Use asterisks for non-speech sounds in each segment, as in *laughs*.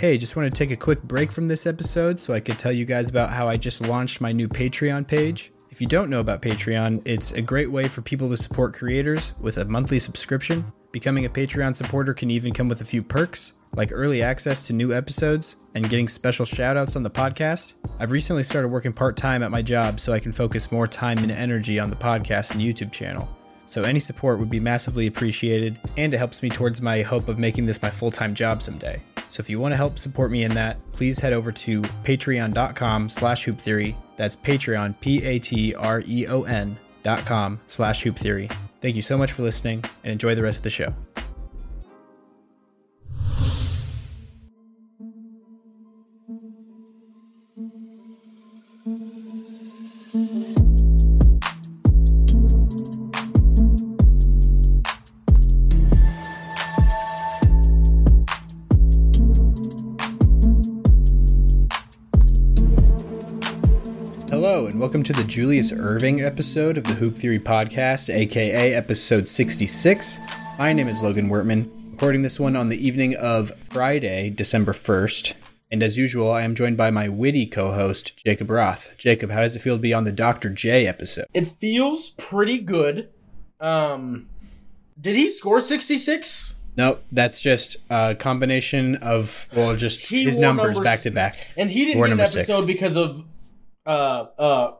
Hey, just want to take a quick break from this episode so I could tell you guys about how I just launched my new Patreon page. If you don't know about Patreon, it's a great way for people to support creators with a monthly subscription. Becoming a Patreon supporter can even come with a few perks, like early access to new episodes and getting special shoutouts on the podcast. I've recently started working part time at my job so I can focus more time and energy on the podcast and YouTube channel. So any support would be massively appreciated, and it helps me towards my hope of making this my full-time job someday. So if you want to help support me in that, please head over to patreon.com slash hoop theory. That's Patreon, P-A-T-R-E-O-N dot com slash hoop theory. Thank you so much for listening and enjoy the rest of the show. Welcome to the Julius Erving episode of the Hoop Theory Podcast, aka episode 66. My name is Logan Wertman, recording this one on the evening of Friday, December 1st. And as usual, I am joined by my witty co host, Jacob Roth. Jacob, how does it feel to be on the Dr. J episode? It feels pretty good. Um, did he score 66? No, that's just a combination of, well, just He his numbers numbers- back to back. And he didn't get an number six. episode because of uh uh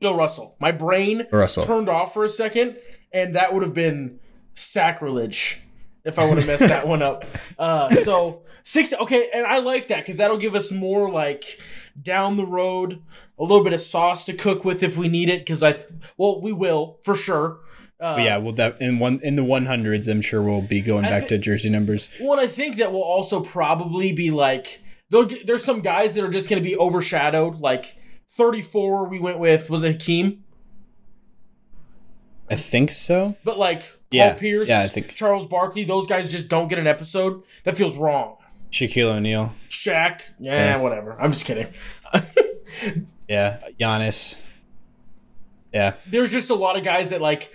Bill Russell. My brain Russell. turned off for a second, and that would have been sacrilege if I would have messed that one up. Uh, so six. Okay, and I like that because that'll give us more like down the road, a little bit of sauce to cook with if we need it. Because I, well, we will for sure. Uh, yeah, well, that in one in the one hundreds, I'm sure we'll be going back thi- to jersey numbers. Well, and I think that will also probably be like there's some guys that are just going to be overshadowed. Like 34, we went with was it Hakeem, I think so. but like Paul Yeah, Pierce, yeah, I think- Charles Barkley, those guys just don't get an episode. That feels wrong. Shaquille O'Neal. Shaq, yeah, Yeah. whatever. I'm just kidding. *laughs* Yeah, Giannis. Yeah, There's just a lot of guys that like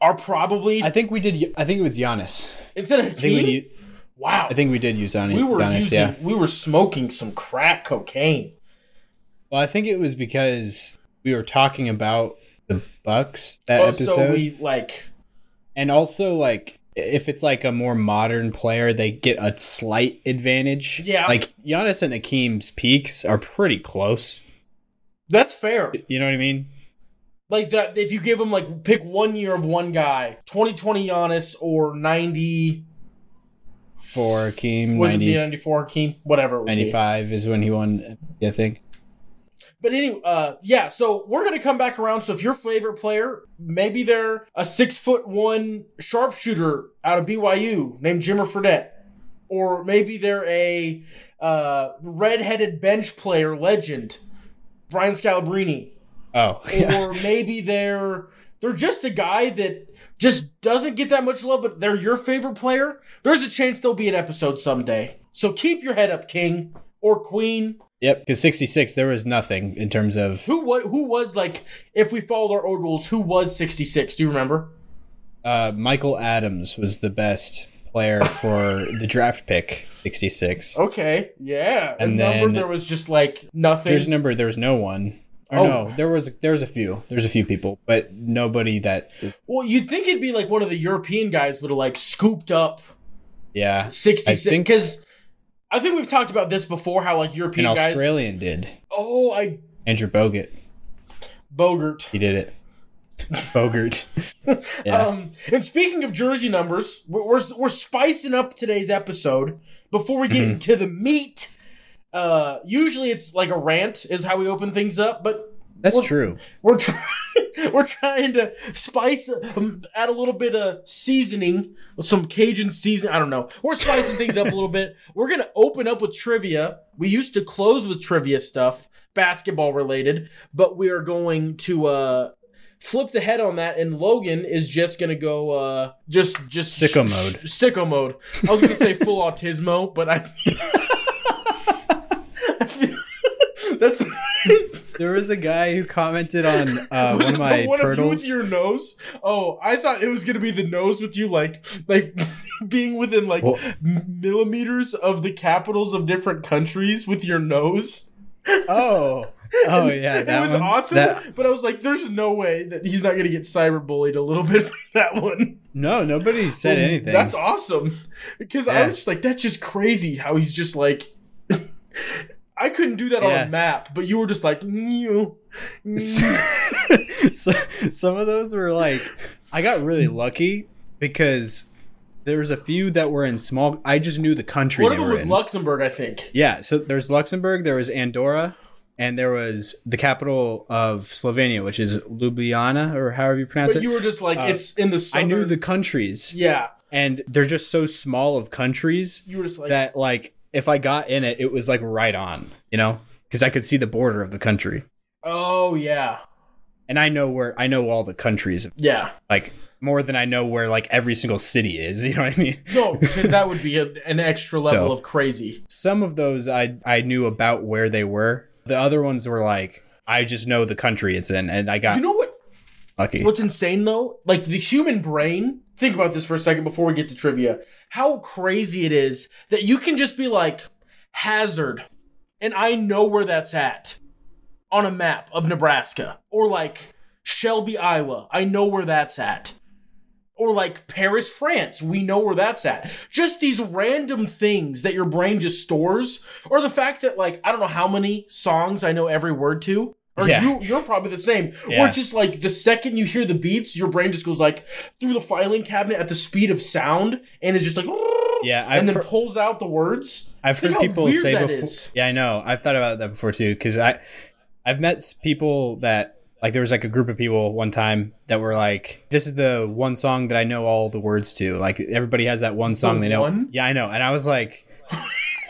are probably I think we did. I think it was Giannis. instead of I. Hakeem. wow, I think we did use Giannis. we were Giannis, using yeah. we were smoking some crack cocaine. Well, I think it was because we were talking about the Bucks that Oh, episode, so we like and also like if it's like a more modern player, they get a slight advantage. Yeah. like Giannis and Akeem's peaks are pretty close. that's fair. You know what I mean? Like that, if you give them like pick one year of one guy, 2020 Giannis or 90, For Akeem, was it 90, the 94 Hakeem, whatever. It would be. 95 is when he won. I think. But anyway, uh, yeah. So we're gonna come back around. So if your favorite player, maybe they're a six foot one sharpshooter out of BYU named Jimmer Fredette, or maybe they're a uh, redheaded bench player legend, Brian Scalabrine. Oh, yeah. *laughs* or maybe they're they're just a guy that just doesn't get that much love, but they're your favorite player. There's a chance there'll be an episode someday. So keep your head up, King or Queen. Yep, because 66, there was nothing in terms of Who what who was like if we followed our old rules? Who was 66? Do you remember? uh, Michael Adams was the best player for the draft pick 66. Okay, yeah. And And number then- there was just like nothing. Jersey number, there was no one. Or Oh. no, there was there was a few. There's a few people, but nobody that. well, you'd think it'd be like one of the European guys would have like scooped up Yeah, 66 I think- because I think we've talked about this before. How like an European guys. Australian did. Oh, I Andrew Bogut, Bogart. he did it. Bogart. *laughs* Yeah. Um, and speaking of jersey numbers, we're, we're we're spicing up today's episode before we get Mhm. into the meat. Uh, usually it's like a rant is how we open things up, but That's we're- true. We're trying *laughs* we're trying to spice um, add a little bit of seasoning, some Cajun seasoning. I don't know. We're spicing things up a little bit. *laughs* We're gonna open up with trivia. We used to close with trivia stuff, basketball related, but we are going to uh flip the head on that and Logan is just gonna go uh just just Sicko mode. Sicko mode. I was gonna say full *laughs* autismo, but I that's *laughs* There was a guy who commented on uh, Was one it of my the one of you with your nose? Oh, I thought it was gonna be the nose with you, like, like *laughs* being within like Well- millimeters of the capitals of different countries with your nose. Oh, *laughs* oh yeah, it that was one. awesome. That- but I was like, "There's no way that he's not gonna get cyberbullied a little bit for that one." no, nobody said anything. That's awesome because I was just like, "That's just crazy." How he's just like. I couldn't do that on a map, but you were just like, "Meow, meow." *laughs* so, some of those were like I got really lucky because there was a few that were in small. I just knew the country one of them was in. Luxembourg, I think. yeah, so there's Luxembourg, there was Andorra, and there was the capital of Slovenia, which is Ljubljana or however you pronounce But it. you were just like, Uh, it's in the. I knew the countries, Yeah, and they're just so small of countries you were just like, that like if I got in it, it was like right on, you know, because I could see the border of the country, oh yeah, and I know where I know all the countries, yeah. like more than I know where like every single city is. *laughs* You know what I mean? No, because that would be a, an extra level So- of crazy. Some of those I I knew about where they were. The other ones were like I just know the country it's in, and I got You know what? Lucky. What's insane though? Like the human brain. Think about this for a second before we get to trivia. How crazy it is that you can just be like hazard, and I know where that's at on a map of Nebraska, or like Shelby, Iowa. I know where that's at. Or like Paris, France. We know where that's at. Just these random things that your brain just stores. Or the fact that, like, I don't know how many songs I know every word to. Or Yeah. you, you're probably the same. Yeah. Or just like the second you hear the beats, your brain just goes like through the filing cabinet at the speed of sound and is just like, *laughs* yeah, I've and then heard, pulls out the words. I've heard people say before. is. Yeah, I know. I've thought about that before too. Because I I've met people that like there was like a group of people one time that were like, "This is the one song that I know all the words to." Like everybody has that one song they know. one? Yeah, I know. And I was like.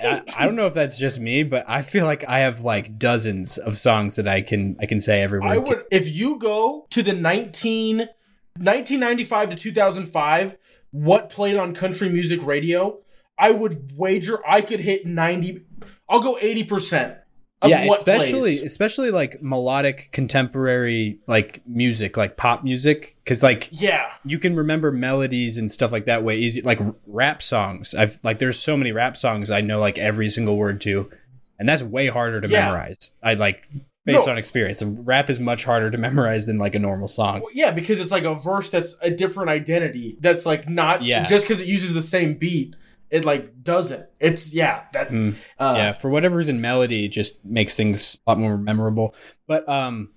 I, I don't know if that's just me, but I feel like I have like dozens of songs that I can I can say every word would, if you go to the 19, 1995 to 2005, what played on country music radio, I would wager I could hit 90, I'll go 80% of yeah, especially plays. especially like melodic contemporary like music, like pop music, because like Yeah. you can remember melodies and stuff like that way easy. Like rap songs, I've like there's so many rap songs I know like every single word to, and that's way harder to Yeah. memorize. I like based No. on experience. Rap is much harder to *laughs* memorize than like a normal song. Well, yeah, because it's like a verse that's a different identity. That's like not Yeah. just because it uses the same beat, it like doesn't. It's yeah, that Mm. uh, yeah, for whatever reason, melody just makes things a lot more memorable. But um,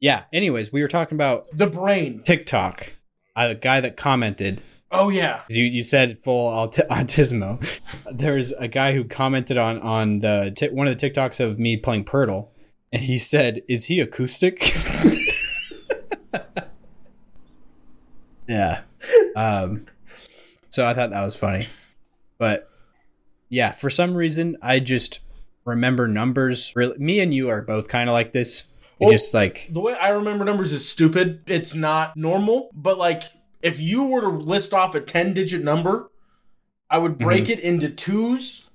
yeah. Anyways, we were talking about the brain. TikTok. Uh, the guy that commented Oh yeah. You you said full aut- *laughs* autismo. There's a guy who commented on on the ti- one of the TikToks of me playing Poeltl, and he said, "Is he acoustic?" *laughs* yeah. Um. So I thought that was funny, but yeah, for some reason I just remember numbers. Really, me and you are both kind of like this. We Well- just like The way I remember numbers is stupid. It's not normal, but like if you were to list off a 10 digit number, I would break Mm-hmm. it into twos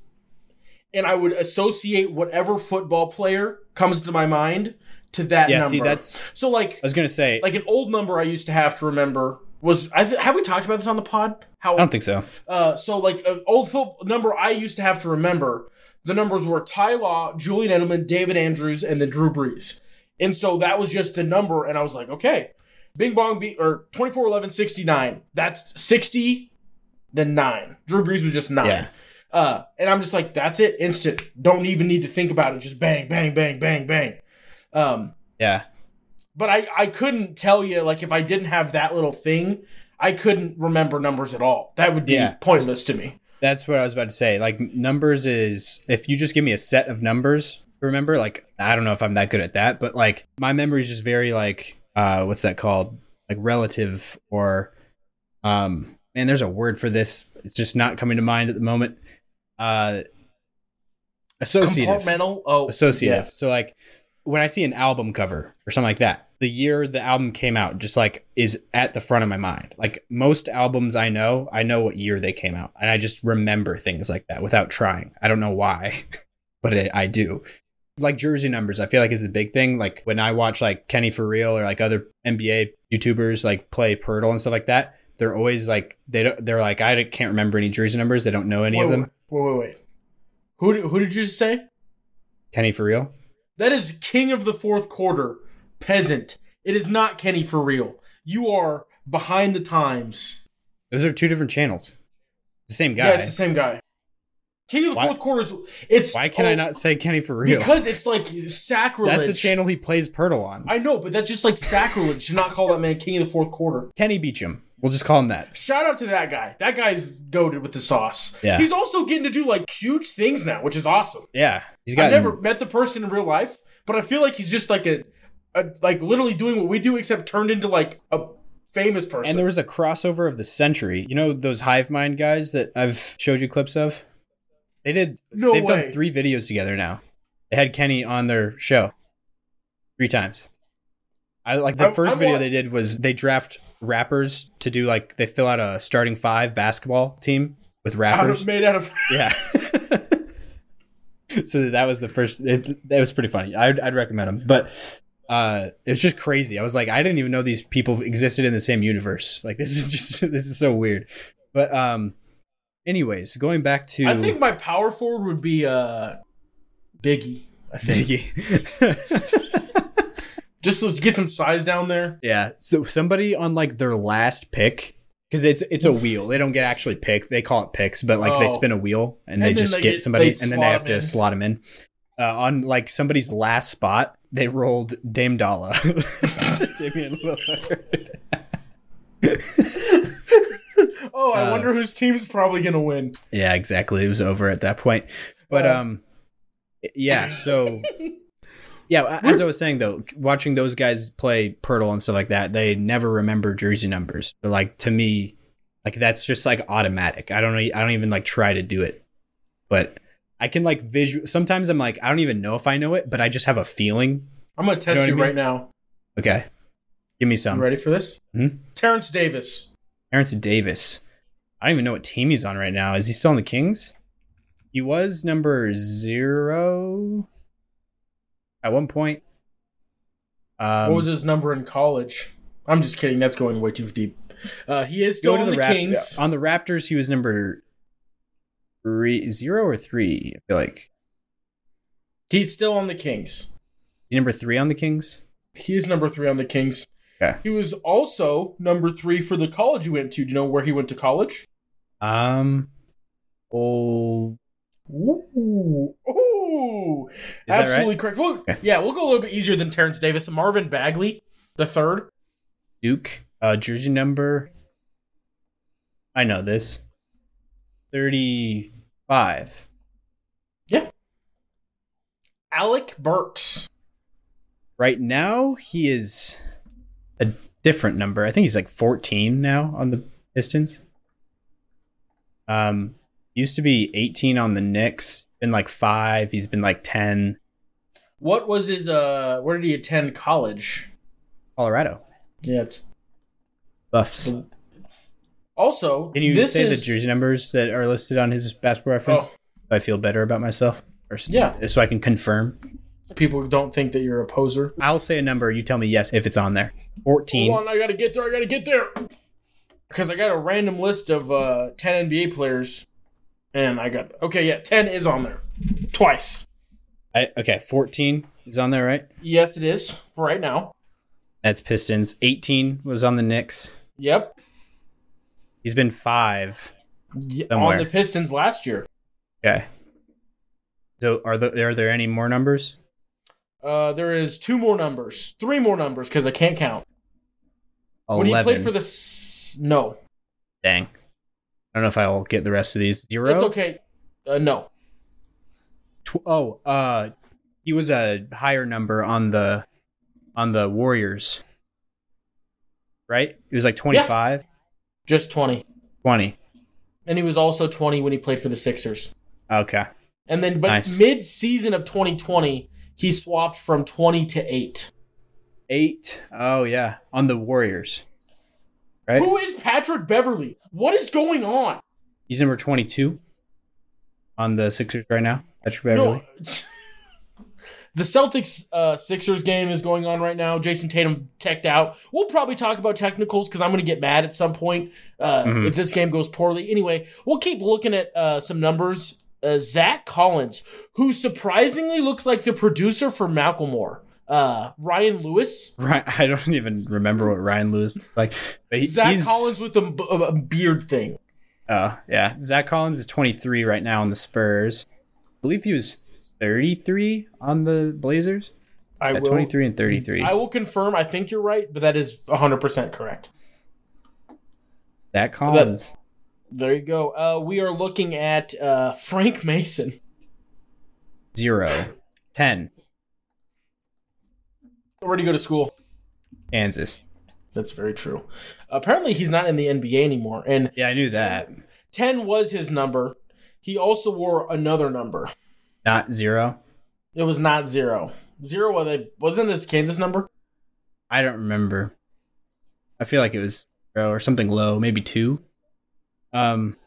and I would associate whatever football player comes to my mind to that yeah. number. See, that's so like I was gonna say. like an old number I used to have to remember was I th- have we talked about this on the pod? How I don't think so. uh, so like an old foot number I used to have to remember. The numbers were Ty Law, Julian Edelman, David Andrews, and then Drew Brees. And so that was just the number, and I was like, okay, Bing Bong beat or 24 11 69. That's 60, then nine. Drew Brees was just nine. Yeah. Uh, and I'm just like, that's it, instant. Don't even need to think about it. Just bang, bang, bang, bang, bang. Um, Yeah. But I, I couldn't tell you like if I didn't have that little thing, I couldn't remember numbers at all. That would be Yeah. pointless to me. That's what I was about to say. Like numbers is if you just give me a set of numbers, to remember, like I don't know if I'm that good at that, but like my memory is just very like uh what's that called? Like relative or um man, there's a word for this. It's just not coming to mind at the moment. Uh associative. Compartmental. Oh, Associative. yeah. So like when I see an album cover or something like that, the year the album came out just like is at the front of my mind. Like most albums I know, I know what year they came out, and I just remember things like that without trying. I don't know why, *laughs* but it, I do. Like jersey numbers, I feel like is the big thing. Like when I watch like Kenny for real or like other NBA YouTubers like play Poeltl and stuff like that, they're always like they don't. They're like I can't remember any jersey numbers. They don't know any wait, of them. Wait, wait, wait. Who who did you say? Kenny for real? That is king of the fourth quarter, peasant. It is not Kenny for real. You are behind the times. Those are two different channels. The same guy. Yeah, it's the same guy. King of the Why- fourth quarter is it's. Why can I oh, not say Kenny for real? Because it's like sacrilege. *laughs* That's the channel he plays Poeltl on. I know, but that's just like sacrilege to not call that man king of the fourth quarter. Kenny Beecham. We'll just call him that. Shout out to that guy. That guy's GOATed with the sauce. Yeah. He's also getting to do like huge things now, which is awesome. Yeah, he's got. I've never met the person in real life, but I feel like he's just like a, a like literally doing what we do, except turned into like a famous person. And there was a crossover of the century. You know those Hive Mind guys that I've showed you clips of. They did. no they've way. done three videos together now. They had Kenny on their show three times. I like the I- 1st I video they did was they draft rappers to do like they fill out a starting five basketball team with out rappers. of, *laughs* made out of. *laughs* Yeah. *laughs* so that was the first. It, that was pretty funny. I'd, I'd recommend them, but uh, it was just crazy. I was like, I didn't even know these people existed in the same universe. Like this is just this is so weird. But um, anyways, going back to I think my power forward would be uh, Biggie. I think Biggie. Just to get some size down there. yeah. So somebody on like their last pick. Because it's it's a wheel. They don't get actually picked. They call it picks, but like they Oh. spin a wheel and, And they just they get, get- somebody and then they have to in. slot them in. Uh, on like somebody's last spot, they rolled Dame Dolla. *laughs* Damian Lillard. Oh, I Uh, wonder whose team's probably gonna win. Yeah, exactly. It was over at that point. But Uh, um yeah, so *laughs* yeah, as I was saying though, watching those guys play Poeltl and stuff like that, they never remember jersey numbers. But like to me, like that's just like automatic. I don't know I don't even like try to do it. But I can like visual sometimes I'm like I don't even know if I know it, but I just have a feeling. I'm gonna test You know you, what I right now. Okay. Give me You some. ready for this? Mhm. Terrence Davis. Terrence Davis. I don't even know what team he's on right now. Is he still on the Kings? He was number zero at one point. Um, what was his number in college? I'm just kidding. That's going way too deep. Uh, he is still to on the, the, Rap- Kings. on the Raptors? He was number three, zero or three. I feel like He's still on the Kings. he's number three on the Kings. He is number three on the Kings. Yeah. He was also number three for the college he went to. Do you know where he went to college? Um, oh, Ooh, ooh, Is absolutely right? correct. Well, yeah, we'll go a little bit easier than Terrence Davis. Marvin Bagley, the third. Duke, uh, jersey number. I know this. Thirty-five. Yeah. Alec Burks. Right now, he is a different number. I think he's like 14 now on the Pistons. Um, used to be 18 on the Knicks. Been like five. He's been like 10. What was his? Uh, where did he attend college? Colorado Yeah, it's Buffs. also. Can you this say is, the jersey numbers that are listed on his basketball reference? Oh, I feel better about myself, or Yeah. so I can confirm. people don't think that you're a poser. I'll say a number. You tell me yes if it's on there. 14. Hold on, I gotta get there. I gotta get there because I got a random list of uh, ten NBA players, and I got okay. Yeah, ten is on there twice. I, okay, 14 is on there, right? Yes, it is for right now. That's Pistons. 18 was on the Knicks. Yep, He's been five. Somewhere. on the Pistons last year. Okay. So are there are there any more numbers? Uh, there is two more numbers, three more numbers because I can't count. Oh. When he played for the S- no, Dang. I don't know if I'll get the rest of these. Zero. it's okay. Uh, no, Tw- oh, uh, he was a higher number on the on the Warriors. Right? He was like 25, just twenty. 20. And he was also twenty when he played for the Sixers. Okay. And then, but Nice. mid season of 2020, he swapped from 20 to eight. Eight. Oh yeah, on the Warriors. Right? Who is Patrick Beverley? What is going on? He's number 22 on the Sixers right now. Patrick Beverley. No. *laughs* The Celtics uh, Sixers game is going on right now. Jayson Tatum teched out. We'll probably talk about technicals because I'm going to get mad at some point uh, Mhm. if this game goes poorly. Anyway, we'll keep looking at uh, some numbers. Uh, Zach Collins, who surprisingly looks like the producer for Macklemore. Uh, Ryan Lewis. I don't even remember what Ryan Lewis like, but he, Zach he's Collins with a beard thing. Oh, yeah. Zach Collins is 23 right now on the Spurs. I believe he was 33 on the Blazers. I will. 23 and 33. I will confirm. I think you're right, but that is 100% correct. Zach Collins. There you go. Uh, we are looking at uh, Frank Mason. Zero. 10. Where do you go to school? Kansas. That's very true. Apparently, he's not in the NBA anymore. And Yeah, I knew that. 10 was his number. He also wore another number. Not zero. It was not zero. Zero was it- wasn't this Kansas number? I don't remember. I feel like it was zero or something low, maybe two. Um,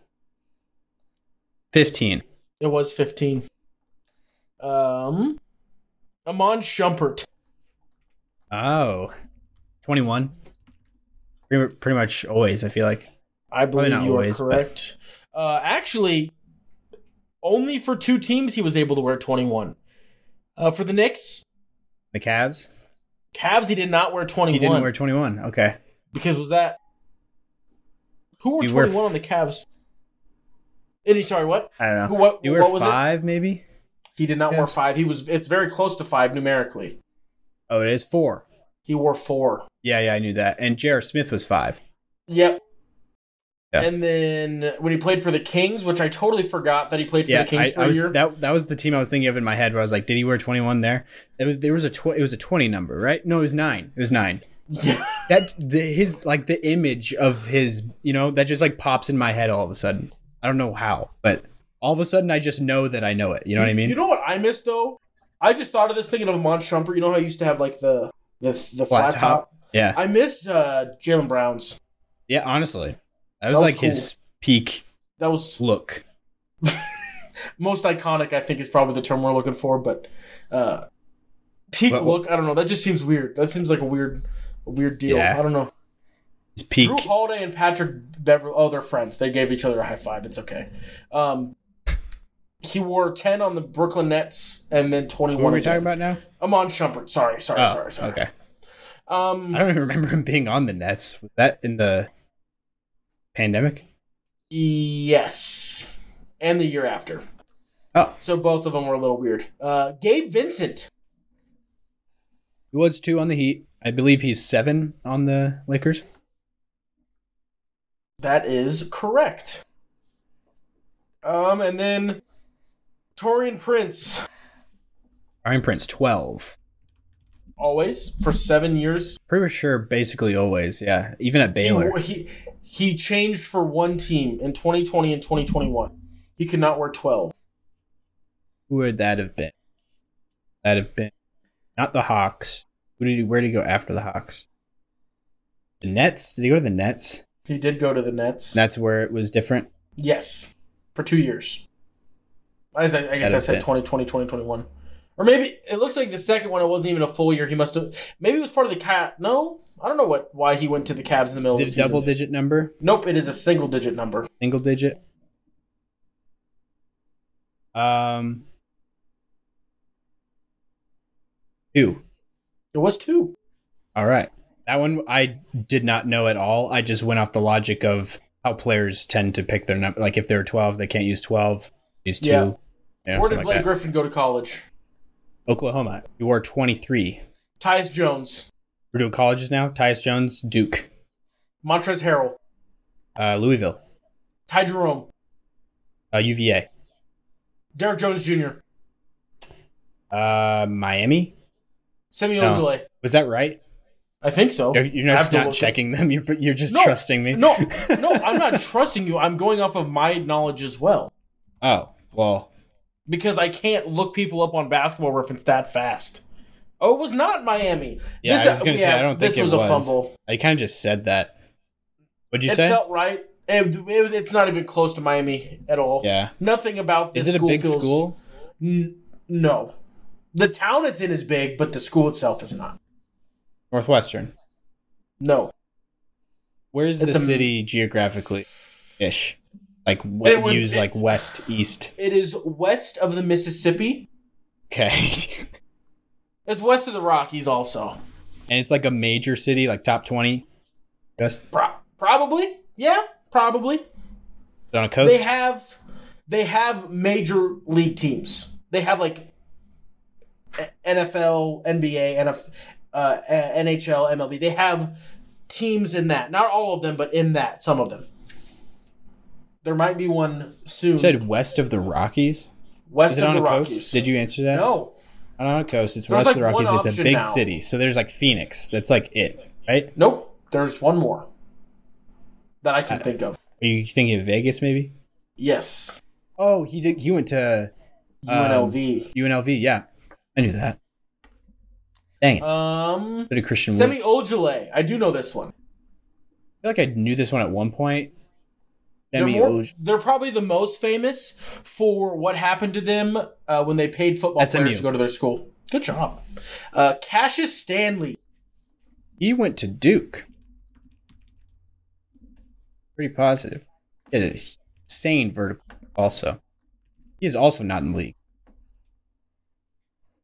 15. It was 15. Um, Amon Shumpert. Oh, 21. Pretty, pretty much always, I feel like. I believe you always, are but- correct. Uh, actually, only for two teams he was able to wear 21. Uh, for the Knicks, The Cavs? Cavs, he did not wear 21. He didn't wear 21. Okay. because was that who wore You wear 21 on the Cavs? Any sorry, what? I don't know. Who what? You what was it? five, maybe? He did not wear five. He was. It's very close to five numerically. Oh, it is four. He wore four. Yeah, yeah, I knew that. And J.R. Smith was five. Yep. Yeah. And then when he played for the Kings, which I totally forgot that he played for Yeah, the Kings I, for I a was year. that that was the team I was thinking of in my head. Where I was like, did he wear twenty one there? It was there was a tw- it was a twenty number, right? No, it was nine. It was nine. yeah. *laughs* That the his like the image of his, you know, that just like pops in my head all of a sudden. I don't know how, but all of a sudden I just know that I know it. You know what I mean? You know what I missed though? I just thought of this thinking of Iman Shumpert. You know how I used to have like the the the flat, Flat top. top. yeah, I missed uh, Jaylen Brown's. yeah. Honestly, that was, was like his peak That was look. *laughs* most iconic. I think is probably the term we're looking for, but uh, peak What- look. I don't know. That just seems weird. That seems like a weird, a weird deal. Yeah. I don't know. It's peak. Jrue Holiday and Patrick Beverley. Oh, they're friends. They gave each other a high five. It's okay. Um, he wore ten on the Brooklyn Nets and then 21. What are we talking about now? Iman Shumpert. Sorry, sorry, Oh, sorry, sorry. okay. Um, I don't even remember him being on the Nets. Was that in the pandemic? yes, and the year after. Oh, So both of them were a little weird. Uh, Gabe Vincent. he was two on the Heat. I believe he's seven on the Lakers. That is correct. Um, and then Taurean Prince. Iron Prince, twelve. Always for seven years. Pretty sure, basically always. Yeah, even at Baylor. He, he he changed for one team in 2020 and 2021. He could not wear 12. Who would that have been? That have been not the Hawks. Who did he, where did he go after the Hawks? The Nets. Did he go to the Nets? He did go to the Nets. And That's where it was different. yes, for two years. I guess I, I, guess I said it. 2020, 2021. Or maybe it looks like the second one. It wasn't even a full year. He must have. Maybe it was part of the cat. No, I don't know what why he went to the Cavs in the middle Is of it the a double digit number? Nope, it is a single digit number. Single digit? Um, two. It was two. All right. That one I did not know at all. I just went off the logic of how players tend to pick their number. Like if they're 12, they can't use 12, use two. Yeah. Know, Where did like Blake that. Griffin go to college? Oklahoma. You wore 23. Tyus Jones, We're doing colleges now. Tyus Jones, Duke. Montrez Harrell, Uh, Louisville. Ty Jerome, Uh, UVA. Derrick Jones Jr., Uh, Miami. Semi No. Was that right? I think so. You're, you're just not checking them. You're, you're just No, trusting me. No, *laughs* no, I'm not trusting you. I'm going off of my knowledge as well oh, well. Because I can't look people up on basketball reference that fast. Oh, it was not Miami. Yeah, I was gonna say, I don't think this it was a fumble. I kind of just said that. What'd you It say? felt right. It, it- it's not even close to Miami at all. yeah. Nothing about this Is it a school big feels, school? N- no, The town it's in is big, but the school itself is not. Northwestern. No. Where's the a- city geographically ish? Like what would- use like west east. It is west of the Mississippi. Okay. *laughs* It's west of the Rockies also. and it's like a major city, like top twenty. Yes. Pro- probably. Yeah, probably. On a coast. They have they have major league teams. They have like NFL, NBA, NF, uh, NHL, MLB. They have teams in that. Not all of them, but in that, some of them. There might be one soon. You said west of the Rockies. west Is it of on the a Rockies. coast? Did you answer that? No. Not on a coast. It's There's west like of the Rockies. It's a big now. city. So there's like Phoenix. That's like it, right? Nope. There's one more that I can think of. Are you thinking of Vegas maybe? Yes. Oh, he did. He went to UNLV. UNLV. Yeah, I knew that. Dang it. Um, But a Christian. Semi Ojeleye. I do know this one. I feel like I knew this one at one point. They're, more, they're probably the most famous for what happened to them uh, when they paid football SMU. players to go to their school. Good job. Uh, Cassius Stanley. He went to Duke. Pretty positive. He had an insane vertical. Also, he is also not in the league.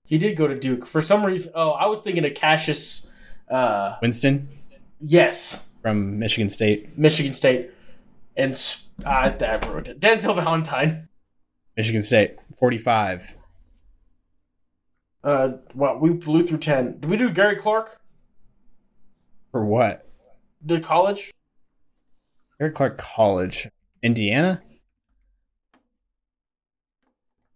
He did go to Duke. For some reason, oh, I was thinking of Cassius. Uh, Winston yes, from Michigan State. Michigan State. And s- uh, that ruined it. Denzel Valentine. Michigan State, forty-five. Uh, well, we blew through 10. Did we do Gary Clark? For what? Did college? Eric Clark College, Indiana.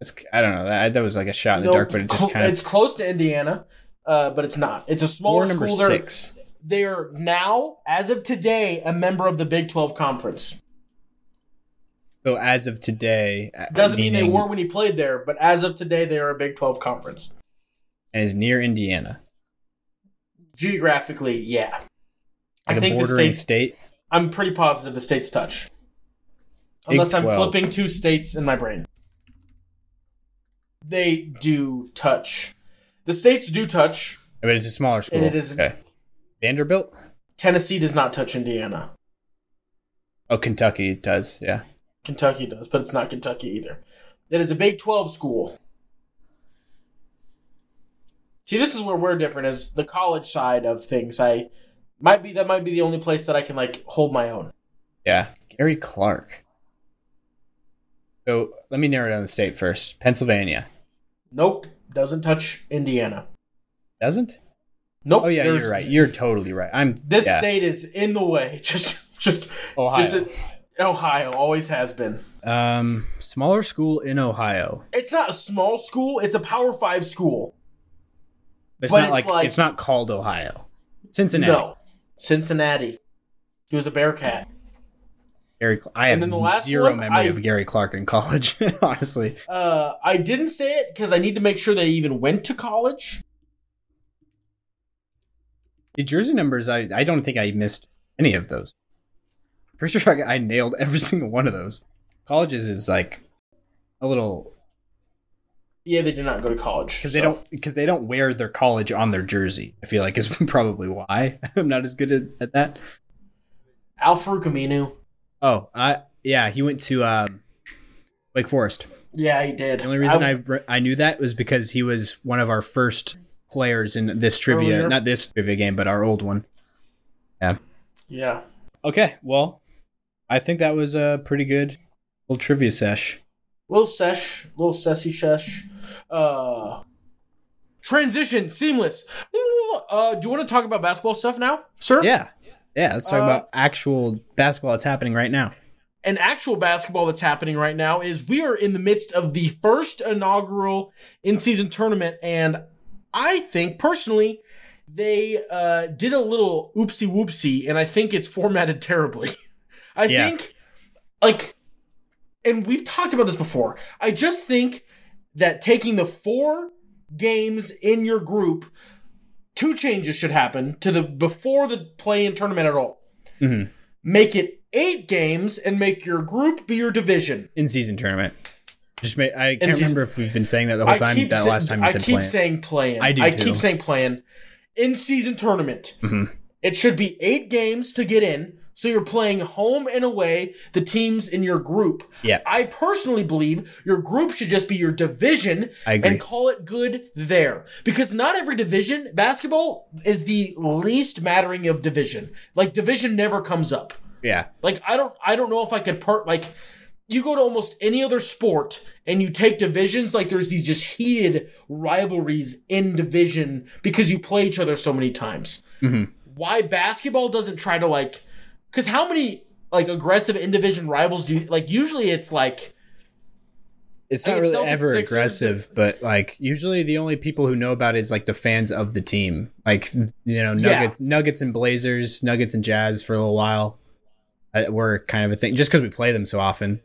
It's, I don't know. That that was like a shot in the No, dark, but it just cl- kind It's close to Indiana, uh, but it's not. It's a smaller number school. They're, six. they're now, as of today, a member of the Big 12 Conference. So as of today, Doesn't mean they were when he played there, but as of today, they are a Big 12 Conference. and is near Indiana, Geographically, yeah. like I think the states. state. I'm pretty positive the states touch. Big Unless I'm flipping two states in my brain. They do touch. The states do touch. But it's a smaller school. And it is- okay. Vanderbilt. Tennessee does not touch Indiana. Oh, Kentucky does. Yeah. Kentucky does, but it's not Kentucky either. It is a Big 12 school. See, this is where we're different as the college side of things. I might be that might be the only place that I can like hold my own. Yeah. Gary Clark. So let me narrow down the state first. Pennsylvania Nope, doesn't touch Indiana. doesn't. Nope. Oh yeah, you're right. You're totally right. I'm This yeah. state is in the way. *laughs* Just, just, Ohio. just Ohio always has been. um, smaller school in Ohio. It's not a small school. It's a Power Five school. But it's But not it's like, like- it's not called Ohio. Cincinnati. No, Cincinnati. He was a Bearcat. Gary. I have And then the last zero one, memory I- of Gary Clark in college. *laughs* honestly, Uh, I didn't say it because I need to make sure they even went to college. the jersey numbers. I I don't think I missed any of those. Pretty sure I, I nailed every *laughs* single one of those. Colleges is like a little Yeah, they did not go to college because they don't because they don't wear their college on their jersey. I feel like is *laughs* probably why *laughs* I'm not as good at, at that. Al Farouq Oh, I yeah, he went to um, Wake Forest. Yeah, he did. The only reason I, re- I knew that was because he was one of our first players in this trivia, Earlier? not this trivia game, but our old one. Yeah. yeah. Okay, well, I think that was a pretty good little trivia sesh. Little sesh, little sessy sesh. Uh, transition, seamless. Uh, do you want to talk about basketball stuff now, sir? Yeah. Yeah, let's talk Uh, about actual basketball that's happening right now. and actual basketball that's happening right now is we are in the midst of the first inaugural in-season tournament and i think personally they uh, did a little oopsie whoopsie and i think it's formatted terribly *laughs* i Yeah. think like and we've talked about this before i just think that taking the four games in your group two changes should happen to the before the play-in tournament at all Mhm. make it eight games and make your group be your division. In season tournament. Just ma- I can't remember if we've been saying that the whole time. That sa- last time you I said keep playing. saying playing. I do I too. keep saying playing. In season tournament, Mhm. it should be eight games to get in. So you're playing home and away the teams in your group. Yeah. I personally believe your group should just be your division I agree. and call it good there. Because not every division, basketball is the least mattering of division. Like division never comes up. yeah, Like I don't I don't know if I could part like you go to almost any other sport and you take divisions like there's these just heated rivalries in division because you play each other so many times. Mhm. Why basketball doesn't try to like cuz how many like aggressive in division rivals do you like usually it's like it's not really Celtics, ever Sixers, aggressive, but like usually the only people who know about it is like the fans of the team. Like you know, Yeah. Nuggets, Nuggets and Blazers, Nuggets and Jazz for a little while. Uh, were kind of a thing just because we play them so often.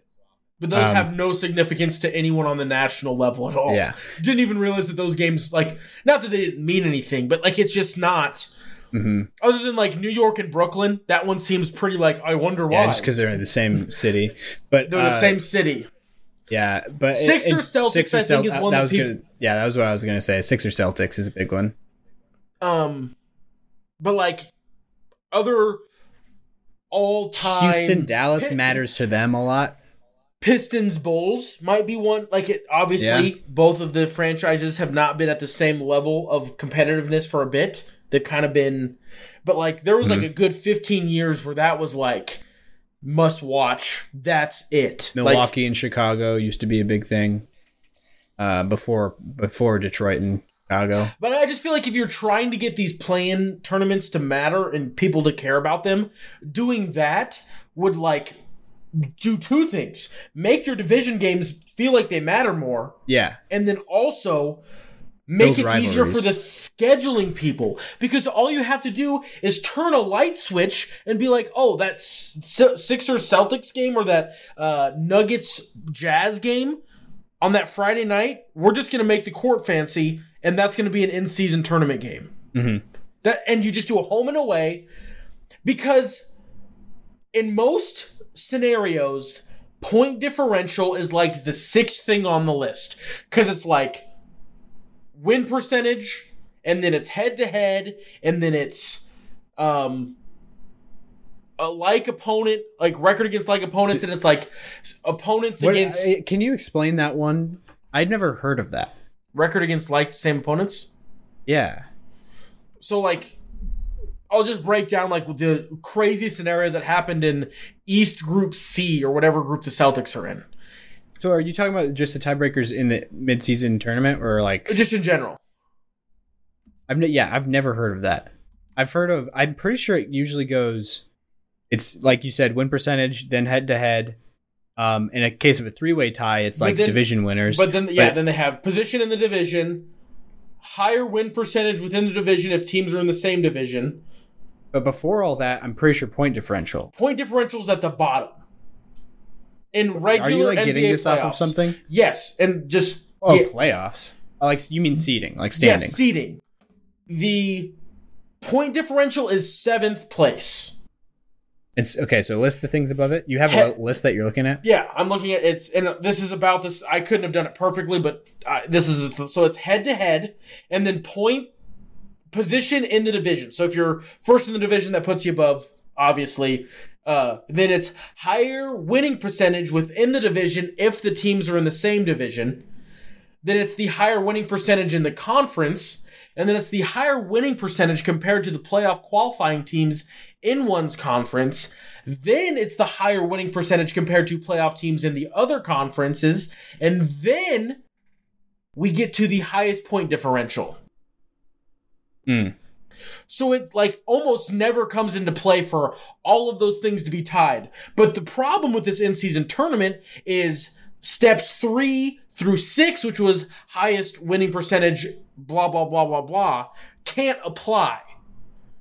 but those Um, have no significance to anyone on the national level at all. Yeah. Didn't even realize that those games like not that they didn't mean anything, but like it's just not hmm Other than like New York and Brooklyn, that one seems pretty like I wonder why. Yeah, just because they're in the same city, but they're the uh, same city. Yeah, but Sixers Celtics, I think, is one that was people- gonna, yeah, that was what I was gonna say. Sixers Celtics is a big one. Um, but like other all time Houston Dallas matters to them a lot. Pistons Bulls might be one. Like it obviously, both of the franchises have not been at the same level of competitiveness for a bit. They've kind of been, but like there was Mm-hmm. like a good fifteen years where that was like must watch. That's it. Like, Milwaukee and Chicago used to be a big thing. Uh, before before Detroit and Chicago. But I just feel like if you're trying to get these playing tournaments to matter and people to care about them, doing that would like do two things. Make your division games feel like they matter more, Yeah, and then also make Build it easier for the scheduling people because all you have to do is turn a light switch and be like, "Oh, that S- Sixers Celtics game or that uh, Nuggets Jazz game on that Friday night, we're just going to make the court fancy and that's going to be an in-season tournament game." Mhm. That and you just do a home and away because in most scenarios point differential is like the sixth thing on the list cuz it's like win percentage and then it's head to head and then it's um a like opponent like record against like opponents and it's like opponents What- against uh, can you explain that one? I'd never heard of that. record against like same opponents Yeah, so like I'll just break down like the crazy scenario that happened in East Group C or whatever group the Celtics are in. So are you talking about just the tiebreakers in the midseason tournament, or like Just in general. I've ne- yeah I've never heard of that. I've heard of. I'm pretty sure it usually goes. It's like you said, win percentage, then head to head. Um, in a case of a three way tie, it's But like then- division winners. But then yeah, But- then they have position in the division, higher win percentage within the division if teams are in the same division. but before all that, I'm pretty sure point differential. Point differentials at the bottom. In regular Are you like NBA getting this off of something? Yes, and just Oh, yeah, playoffs. Like you mean seeding, like yes, standings? seeding. The point differential is seventh place. It's okay. So list the things above it. You have He- a list that you're looking at. Yeah, I'm looking at it's, and this is about this. I couldn't have done it perfectly, but uh, this is the th- so it's head to head, and then point position in the division. So if you're first in the division, that puts you above, obviously. Uh, then it's higher winning percentage within the division if the teams are in the same division. Then it's the higher winning percentage in the conference, and then it's the higher winning percentage compared to the playoff qualifying teams in one's conference. Then it's the higher winning percentage compared to playoff teams in the other conferences. And then we get to the highest point differential. Mm. So it like almost never comes into play for all of those things to be tied. But the problem with this in-season tournament is steps three through six, which was highest winning percentage, blah, blah, blah, blah, blah, can't apply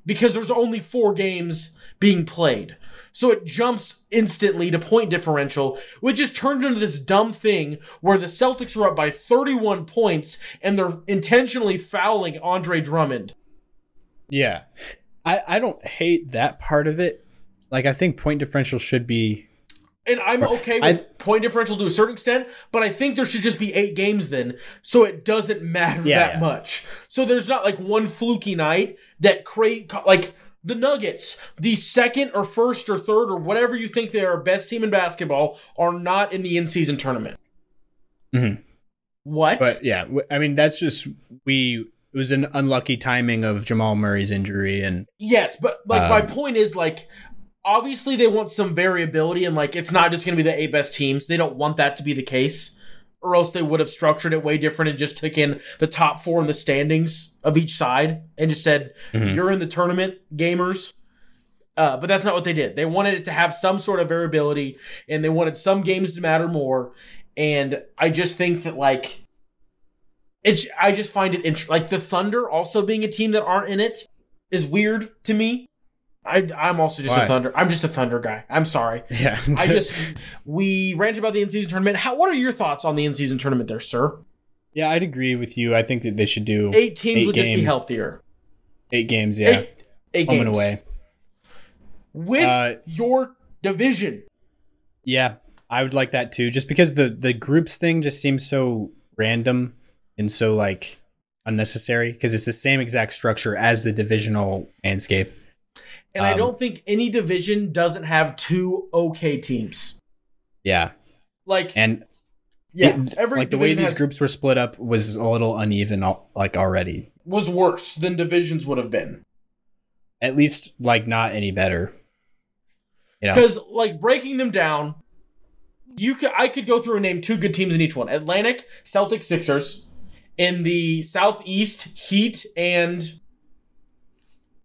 because there's only four games being played. So it jumps instantly to point differential, which just turned into this dumb thing where the Celtics are up by 31 points and they're intentionally fouling Andre Drummond. Yeah. I, I don't hate that part of it. Like I think point differential should be And I'm okay with I- point differential to a certain extent, but I think there should just be eight games then, so it doesn't matter Yeah, that yeah. much. So there's not like one fluky night that create like the Nuggets, the second or first or third or whatever you think they are best team in basketball, are not in the in season tournament. Mhm. What? But yeah, I mean that's just we. It was an unlucky timing of Jamal Murray's injury, and Yes, but like my Um, point is like obviously they want some variability and like it's not just going to be the eight best teams. They don't want that to be the case or else they would have structured it way different and just took in the top 4 in the standings of each side and just said Mhm. you're in the tournament gamers. Uh, but that's not what they did. They wanted it to have some sort of variability and they wanted some games to matter more and I just think that like it's I just find it int- like the Thunder also being a team that aren't in it is weird to me. I, I'm also just Why? a Thunder. I'm just a Thunder guy. I'm sorry. *laughs* yeah, I just we ranted about the in season tournament. How? What are your thoughts on the in season tournament, there, sir? yeah, I'd agree with you. I think that they should do Eight teams Eight would just be healthier. eight games. Yeah, Eight, eight home games and away. with Uh, your division. Yeah, I would like that too. Just because the the groups thing just seems so random and so like unnecessary because it's the same exact structure as the divisional landscape. And I um, don't think any division doesn't have two okay teams. Yeah, Like and yeah, it- every like the way these has- groups were split up was a little uneven, like already. was worse than divisions would have been. At least like not any better. You know, Because like breaking them down, you could I could go through and name two good teams in each one: Atlantic, Celtics, Sixers. In the Southeast, Heat and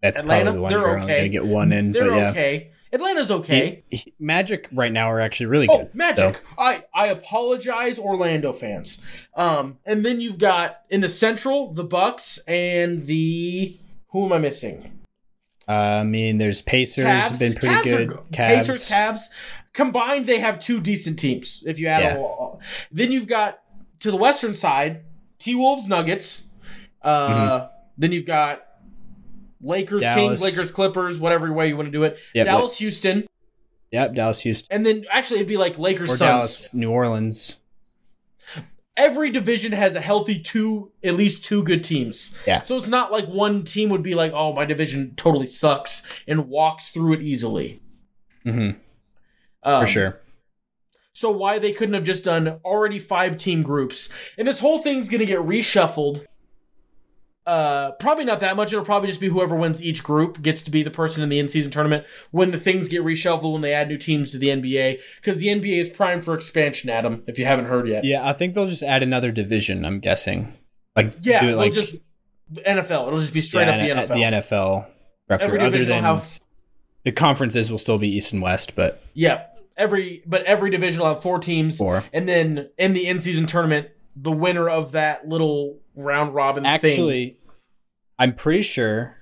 that's Atlanta, probably the one they're you're only okay. gonna get one in. they're but yeah, okay. Atlanta's okay. He- he- Magic right now are actually really Oh, good. Magic! so- I I apologize, Orlando fans. Um, and then you've got in the Central the Bucks and the who am I missing? Uh, I mean, there's Pacers Cavs. been pretty Cavs good. go- Cavs, Pacers, Cavs. Combined, they have two decent teams. If you add Yeah. all, then you've got to the western side, T Wolves, Nuggets. Uh, Then you've got Lakers, Mm-hmm. Dallas. Kings, Lakers, Clippers, whatever way you want to do it. But- Dallas, Houston, Yep, Dallas, Houston, and then actually it'd be like Lakers, or Suns. Dallas, New Orleans. Every division has a healthy two, at least two good teams. Yeah. So it's not like one team would be like, "Oh, my division totally sucks," and walks through it easily. hmm Um, for sure. So why they couldn't have just done already five team groups? And this whole thing's gonna get reshuffled. Uh, probably not that much. It'll probably just be whoever wins each group gets to be the person in the in-season tournament when the things get reshuffled when they add new teams to the NBA because the NBA is primed for expansion. Adam, if you haven't heard yet, Yeah, I think they'll just add another division. I'm guessing, like yeah, it like just NFL. It'll just be straight yeah, up the NFL. the NFL structure. Every Other division will than have the conferences will still be East and West, but yeah. Every but every division will have four teams, four. and then in the in-season tournament, the winner of that little round robin thing. Actually, I'm pretty sure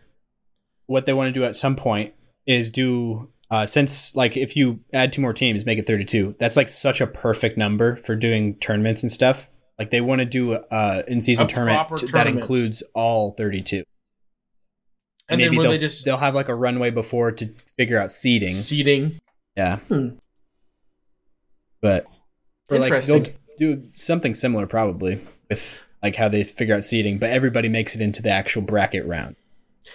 what they want to do at some point is do uh, since like if you add two more teams, make it 32. That's like such a perfect number for doing tournaments and stuff. Like they want to do uh, in season A tournament proper t- that includes all 32. and Maybe then will they'll, they just they'll have like a runway before to figure out seeding. seeding? Yeah. Hmm. But or like they'll do something similar probably with like how they figure out seeding, but everybody makes it into the actual bracket round.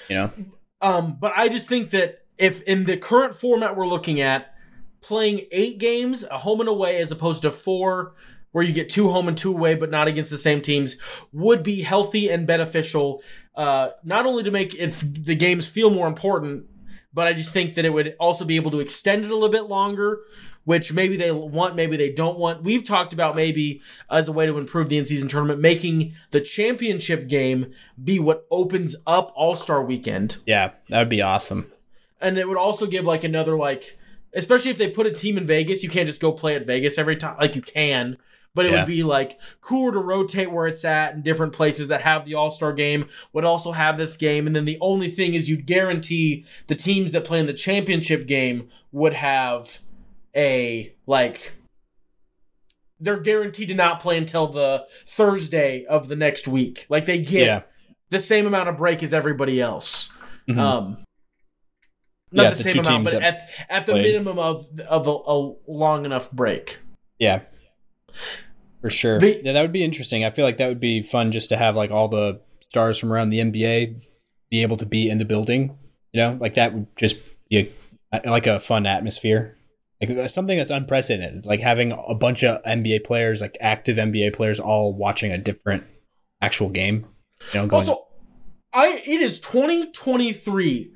You know? Um, but I just think that if in the current format we're looking at, playing eight games, a home and away, as opposed to four, where you get two home and two away, but not against the same teams, would be healthy and beneficial. Uh, not only to make it the games feel more important, but I just think that it would also be able to extend it a little bit longer. Which maybe they want, maybe they don't want. We've talked about maybe as a way to improve the in-season tournament, making the championship game be what opens up All Star Weekend Yeah, that would be awesome. and it would also give like another like especially if they put a team in Vegas, you can't just go play at Vegas every time like you can. But it Yeah. would be like cooler to rotate where it's at in different places that have the All Star game would also have this game. And then the only thing is you'd guarantee the teams that play in the championship game would have a like they're guaranteed to not play until the Thursday of the next week. Like they get Yeah. the same amount of break as everybody else. Mhm. Um, Not Yeah, the, the same amount, but at at the played. minimum of of a, a long enough break. Yeah. For sure. But- yeah, that would be interesting. I feel like that would be fun just to have like all the stars from around the NBA be able to be in the building. You know, like that would just be a, like a fun atmosphere. Like something that's unprecedented. It's like having a bunch of NBA players, like active NBA players, all watching a different actual game. You know, going, Also, I it is 2023.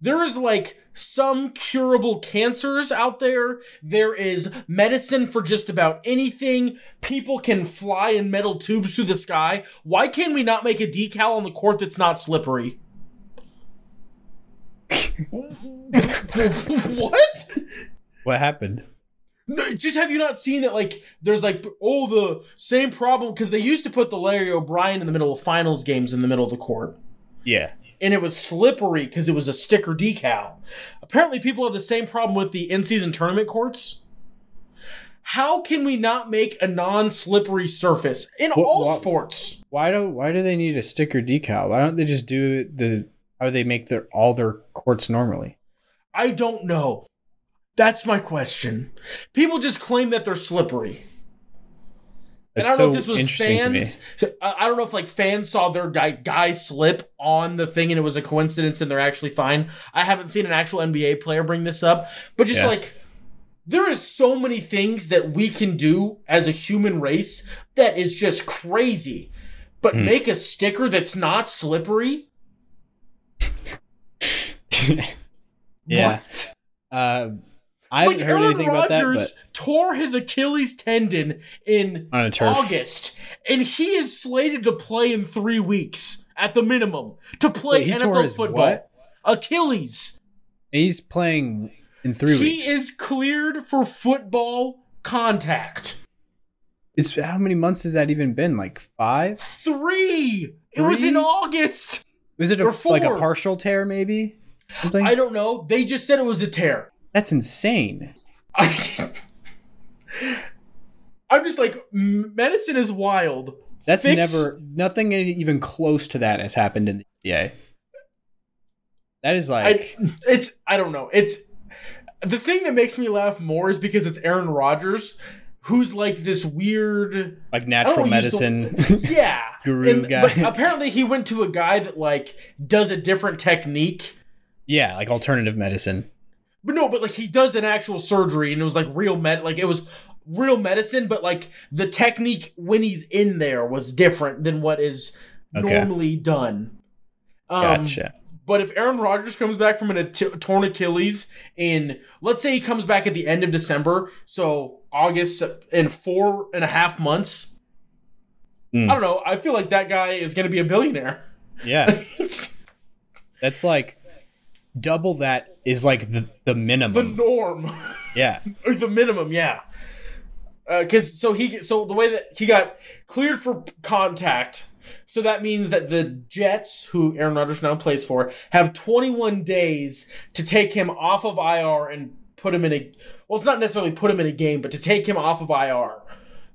There is like some curable cancers out there. There is medicine for just about anything. People can fly in metal tubes through the sky. Why can we not make a decal on the court that's not slippery? *laughs* what? What happened? No, just have you not seen that? Like, there's like, oh, the same problem because they used to put the Larry O'Brien in the middle of finals games in the middle of the court Yeah. and it was slippery because it was a sticker decal. Apparently, people have the same problem with the in-season tournament courts. How can we not make a non-slippery surface in What- all what- sports? Why do why do they need a sticker decal? Why don't they just do the how do they make their all their courts normally? I don't know. That's my question. People just claim that they're slippery. And I don't know if this was interesting to me. fans. so, I I don't know if like fans saw their guy guy slip on the thing and it was a coincidence and they're actually fine. I haven't seen an actual NBA player bring this up, but just Yeah. like there is so many things that we can do as a human race that is just crazy. But Hmm. make a sticker that's not slippery? *laughs* yeah. What? Uh, I haven't heard anything about that, but tore his Achilles tendon in. August, and he is slated to play in three weeks at the minimum to play Wait, he NFL football. what? Achilles. He's playing in three he weeks. is cleared for football contact. It's how many months has that even been? Like five? Three. It was in August. Was it a, like a partial tear? Maybe something. I don't know. They just said it was a tear. That's insane. I, *laughs* I'm just like medicine is wild. That's Fix- never nothing even close to that has happened in the NBA. That is like I, it's I don't know. It's the thing that makes me laugh more is because it's Aaron Rodgers, who's like this weird like natural don't the- medicine. *laughs* yeah *laughs* Guru And- guy. But apparently, he went to a guy that like does a different technique. yeah, like alternative medicine. But no, but like he does an actual surgery, and it was like real med, like it was real medicine, but like the technique when he's in there was different than what is Okay. normally done. Um, Gotcha. But if Aaron Rodgers comes back from an a t- torn Achilles in, let's say he comes back at the end of December, so August in four and a half months, Mm. I don't know. I feel like that guy is going to be a billionaire. Yeah, *laughs* that's like double that is like the the minimum. the norm, yeah, *laughs* or the minimum, yeah. Uh, because so he so the way that he got cleared for contact, so that means that the Jets, who Aaron Rodgers now plays for, have 21 days to take him off of IR and put him in a. Well, it's not necessarily put him in a game, but to take him off of IR.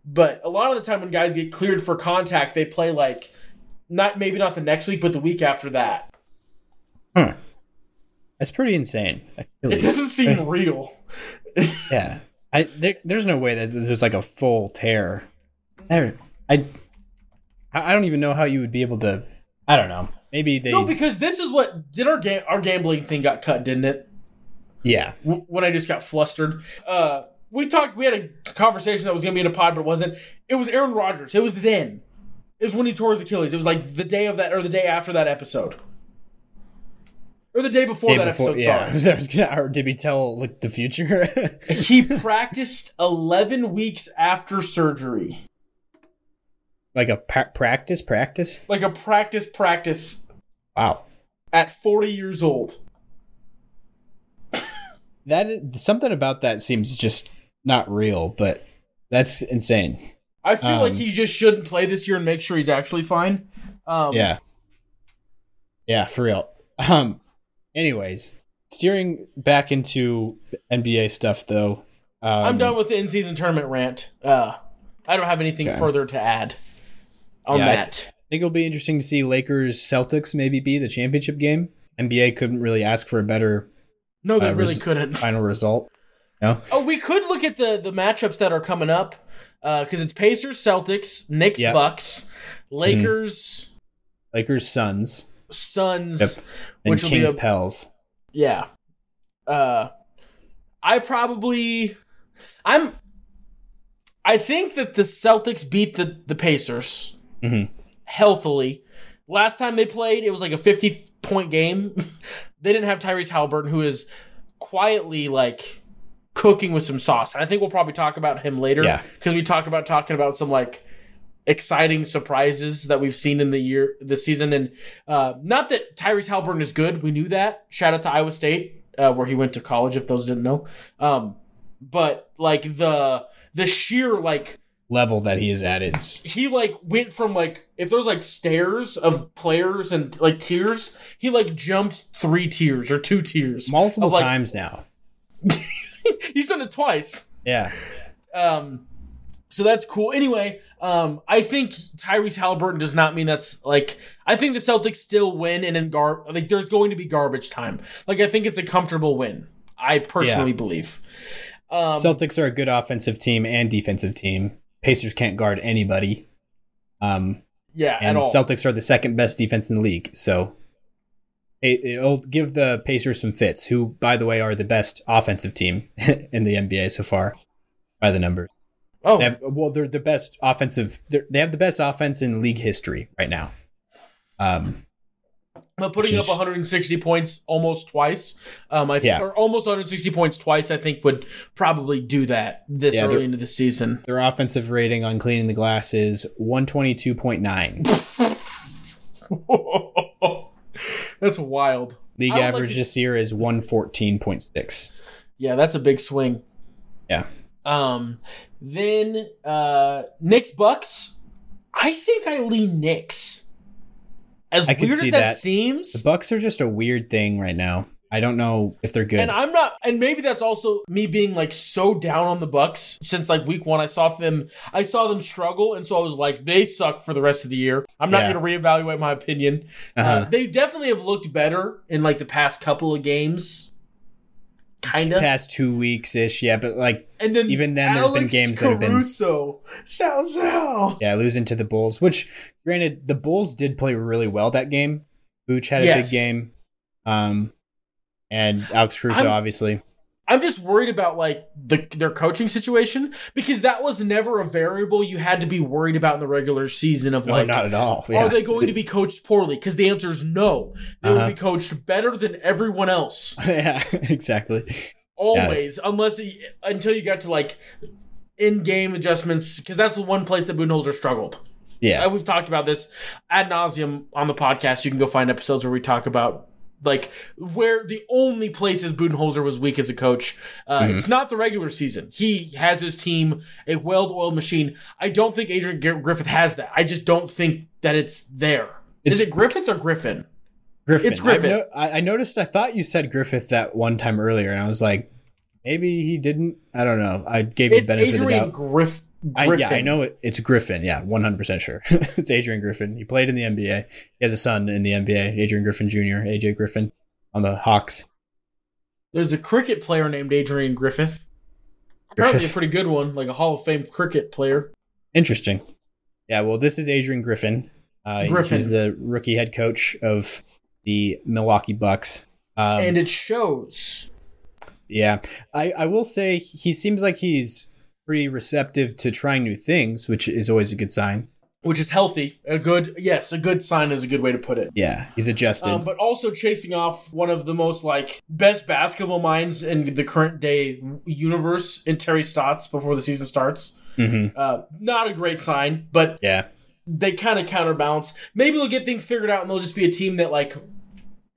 But a lot of the time when guys get cleared for contact, they play like not maybe not the next week, but the week after that. Hmm. That's pretty insane. It doesn't seem *laughs* real. Yeah, I there, there's no way that there's like a full tear. There, I I don't even know how you would be able to. I don't know. Maybe they. No, because this is what did our ga- our gambling thing got cut, didn't it? yeah, W- when I just got flustered. Uh, we talked. We had a conversation that was going to be in a pod, but it wasn't. It was Aaron Rodgers. It was then. It was when he tore his Achilles. It was like the day of that, or the day after that episode, or the day before Day that before- episode. yeah. Sorry. *laughs* I was gonna, or did we tell like the future? *laughs* he practiced eleven weeks after surgery, like a pa- practice, practice. like a practice practice Wow, at forty years old. *laughs* that is, something about that seems just not real, but that's insane. I feel like Um, he just shouldn't play this year and make sure he's actually fine. Um, Yeah, yeah, for real. Um, anyways, steering back into NBA stuff though. Um, I'm done with the in-season tournament rant. Uh, I don't have anything Okay. further to add on Yeah, I that. I think it'll be interesting to see Lakers Celtics maybe be the championship game. NBA couldn't really ask for a better No, they Uh, really res- couldn't. *laughs* final result. No, Oh, we could look at the the matchups that are coming up because it's Pacers, Celtics, Knicks, Yeah. Bucks, Lakers, Lakers, Suns, Suns, Yep. and which will be Kings, a Pels. yeah. Uh, I probably, I'm. I think that the Celtics beat the the Pacers Mhm. healthily. Last time they played, it was like a fifty point game. *laughs* they didn't have Tyrese Halliburton, who is quietly like cooking with some sauce. And I think we'll probably talk about him later Yeah. because we talk about talking about some like exciting surprises that we've seen in the year this season. And uh not that Tyrese Halliburton is good. We knew that. Shout out to Iowa State uh, where he went to college if those didn't know. Um but like the the sheer like Level that he is at is he like went from like if there's like stairs of players and like tiers he like jumped three tiers or two tiers multiple of, like- times now. *laughs* he's done it twice. Yeah, Um, so that's cool. Anyway, um, I think Tyrese Halliburton does not mean that's like. I think the Celtics still win, and in gar like there's going to be garbage time. Like I think it's a comfortable win. I personally Yeah. believe. Um, Celtics are a good offensive team and defensive team. Pacers can't guard anybody. Um, yeah, at and all. Celtics are the second best defense in the league. So it, it'll give the Pacers some fits, who, by the way, are the best offensive team *laughs* in the NBA so far by the numbers. Oh, They have, well, they're the best offensive. They're, have the best offense in league history right now. Um, but putting which up 160 points almost twice. Um, I th- Yeah. or almost 160 points twice. I think would probably do that this Yeah, early into the season. their offensive rating on cleaning the glass is one twenty two point nine. *laughs* that's wild. League would like average this year is one fourteen point six. Yeah, that's a big swing. Yeah. Um, then uh, Knicks Bucks. I think I lean Knicks. As I weird as that, that. seems, The Bucks are just a weird thing right now. I don't know if they're good. and I'm not, and maybe that's also me being like so down on the Bucks since like week one. I saw them, I saw them struggle, and so I was like, they suck for the rest of the year. I'm not Yeah. going to reevaluate my opinion. Uh, Uh-huh. they definitely have looked better in like the past couple of games, kind of. past two weeks ish, yeah, but like And then Even then, there's been Alex games that have been- Caruso, Sal Sal. yeah, losing to the Bulls. Which, granted, the Bulls did play really well that game. Vooch had a Yes. big game, um, and Alex Caruso I'm- obviously. I'm just worried about like the their coaching situation because that was never a variable you had to be worried about in the regular season of No, like not at all. Yeah. are they going to be coached poorly? Because the answer is no. They will Uh-huh. be coached better than everyone else. *laughs* yeah, exactly. Always, unless until you got to like in-game adjustments, because that's the one place that Budenholzer struggled. Yeah, Uh, we've talked about this ad nauseum on the podcast. You can go find episodes where we talk about like where the only places Budenholzer was weak as a coach. Uh, Mhm. It's not the regular season. He has his team a well-oiled machine. I don't think Adrian Griffith has that. I just don't think that it's there. Is It's- it Griffith or Griffin? Griffin. it's Griffith. No- I, noticed. I thought you said Griffith that one time earlier, and I was like, maybe he didn't. I don't know. I gave you benefit of the Adrian doubt. I, yeah, I know it, it's Griffin. Yeah, one hundred percent sure. *laughs* it's Adrian Griffin. He played in the NBA. He has a son in the NBA, Adrian Griffin Jr. AJ Griffin on the Hawks. There's a cricket player named Adrian Griffith. Apparently, Griffith. a pretty good one, like a Hall of Fame cricket player. Interesting. Yeah, well, this is Adrian Griffin. Uh, Griffin. He's the rookie head coach of the Milwaukee Bucks. Um, and it shows. yeah, I, I will say he seems like he's pretty receptive to trying new things, which is always a good sign. which is healthy. A good, yes, a good sign is a good way to put it. Yeah, he's adjusted. Um, but also chasing off one of the most like best basketball minds in the current day universe in Terry Stotts before the season starts. hmm Uh, not a great sign, but Yeah, they kind of counterbalance. Maybe they'll get things figured out and they'll just be a team that like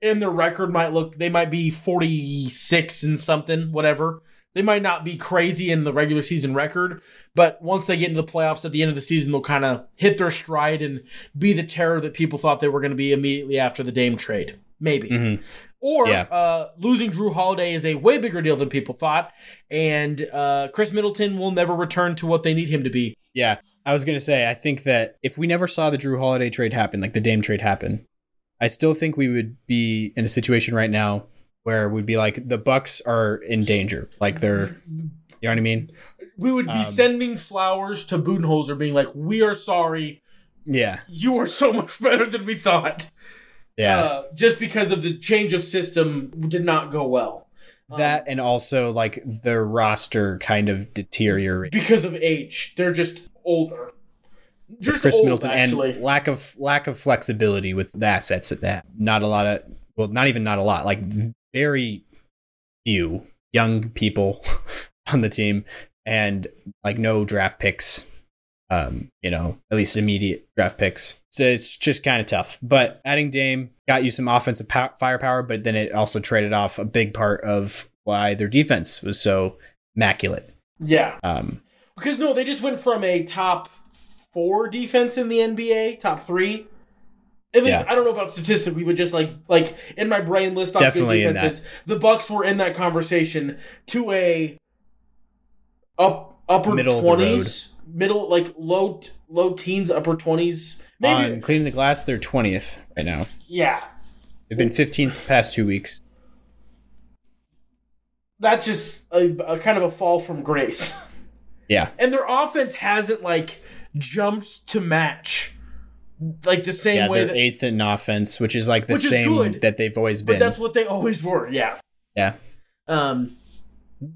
in their record might look they might be 46 and something, whatever. They might not be crazy in the regular season record, but once they get into the playoffs at the end of the season, they'll kind of hit their stride and be the terror that people thought they were going to be immediately after the Dame trade. Maybe. Mhm. Or Yeah. uh, losing Jrue Holiday is a way bigger deal than people thought, and uh, Khris Middleton will never return to what they need him to be. Yeah, I was gonna say I think that if we never saw the Jrue Holiday trade happen, like the Dame trade happen, I still think we would be in a situation right now where we'd be like the Bucks are in danger, like they're, you know what I mean? We would be Um, sending flowers to Budenholzer, being like, "We are sorry. Yeah, You are so much better than we thought." yeah. Uh, just because of the change of system did not go well. Um, that and also like their roster kind of deteriorated because of age, they're just older. Just Khris old, Middleton actually. and lack of lack of flexibility with the assets at that. Not a lot of well, not even not a lot. Like very few young people *laughs* on the team, and like no draft picks. Um, you know, at least immediate draft picks. So it's just kind of tough. But adding Dame got you some offensive pow- firepower, but then it also traded off a big part of why their defense was so immaculate. yeah, Um, because no, they just went from a top four defense in the NBA, top three. At least Yeah. I don't know about statistically, but just like like in my brain list off Definitely good defenses, the Bucks were in that conversation to a up upper Middle of the road. twenties, middle like low low teens, upper twenties, maybe. on cleaning the glass, they're twentieth right now. yeah, They've been 15th past two weeks. that's just a, a kind of a fall from grace. Yeah. and their offense hasn't like jumped to match like the same Yeah, way that eighth in offense, which is like the same good, that they've always been. but that's what they always were yeah yeah. um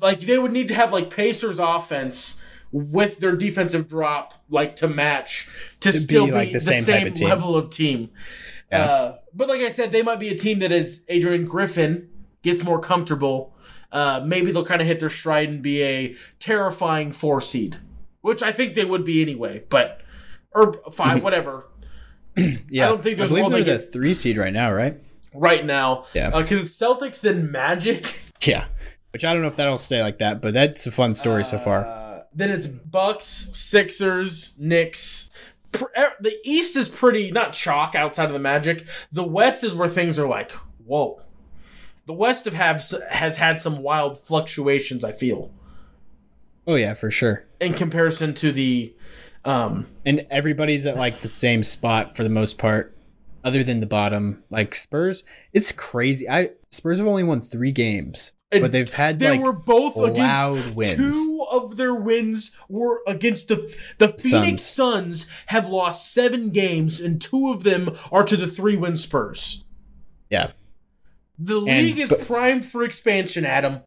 like they would need to have like pacers offense with their defensive drop like to match to, be, still be like, the the same, same type of level of team Yeah. uh, but like i said they might be a team that as adrian griffin gets more comfortable uh, maybe they'll kind of hit their stride and be a terrifying four seed which i think they would be anyway but or five *laughs* whatever *clears throat* Yeah. I don't think there's I believe one they're they the three seed right now, right? right now Yeah. because it's celtics then magic *laughs* Yeah. Which I don't know if that'll stay like that, but that's a fun story so far. Uh, then it's Bucks, Sixers, Knicks. The East is pretty not chalk outside of the Magic. The West is where things are like, whoa. The West have has had some wild fluctuations. I feel Oh yeah, for sure. in comparison to the, um, And everybody's at like the same spot for the most part, other than the bottom. Like Spurs, it's crazy. I Spurs have only won three games, And but they've had they like were both loud against wins. two of their wins were against the the Phoenix Suns. Have lost seven games, and two of them are to the three win Spurs. yeah, The league is but- primed for expansion, Adam.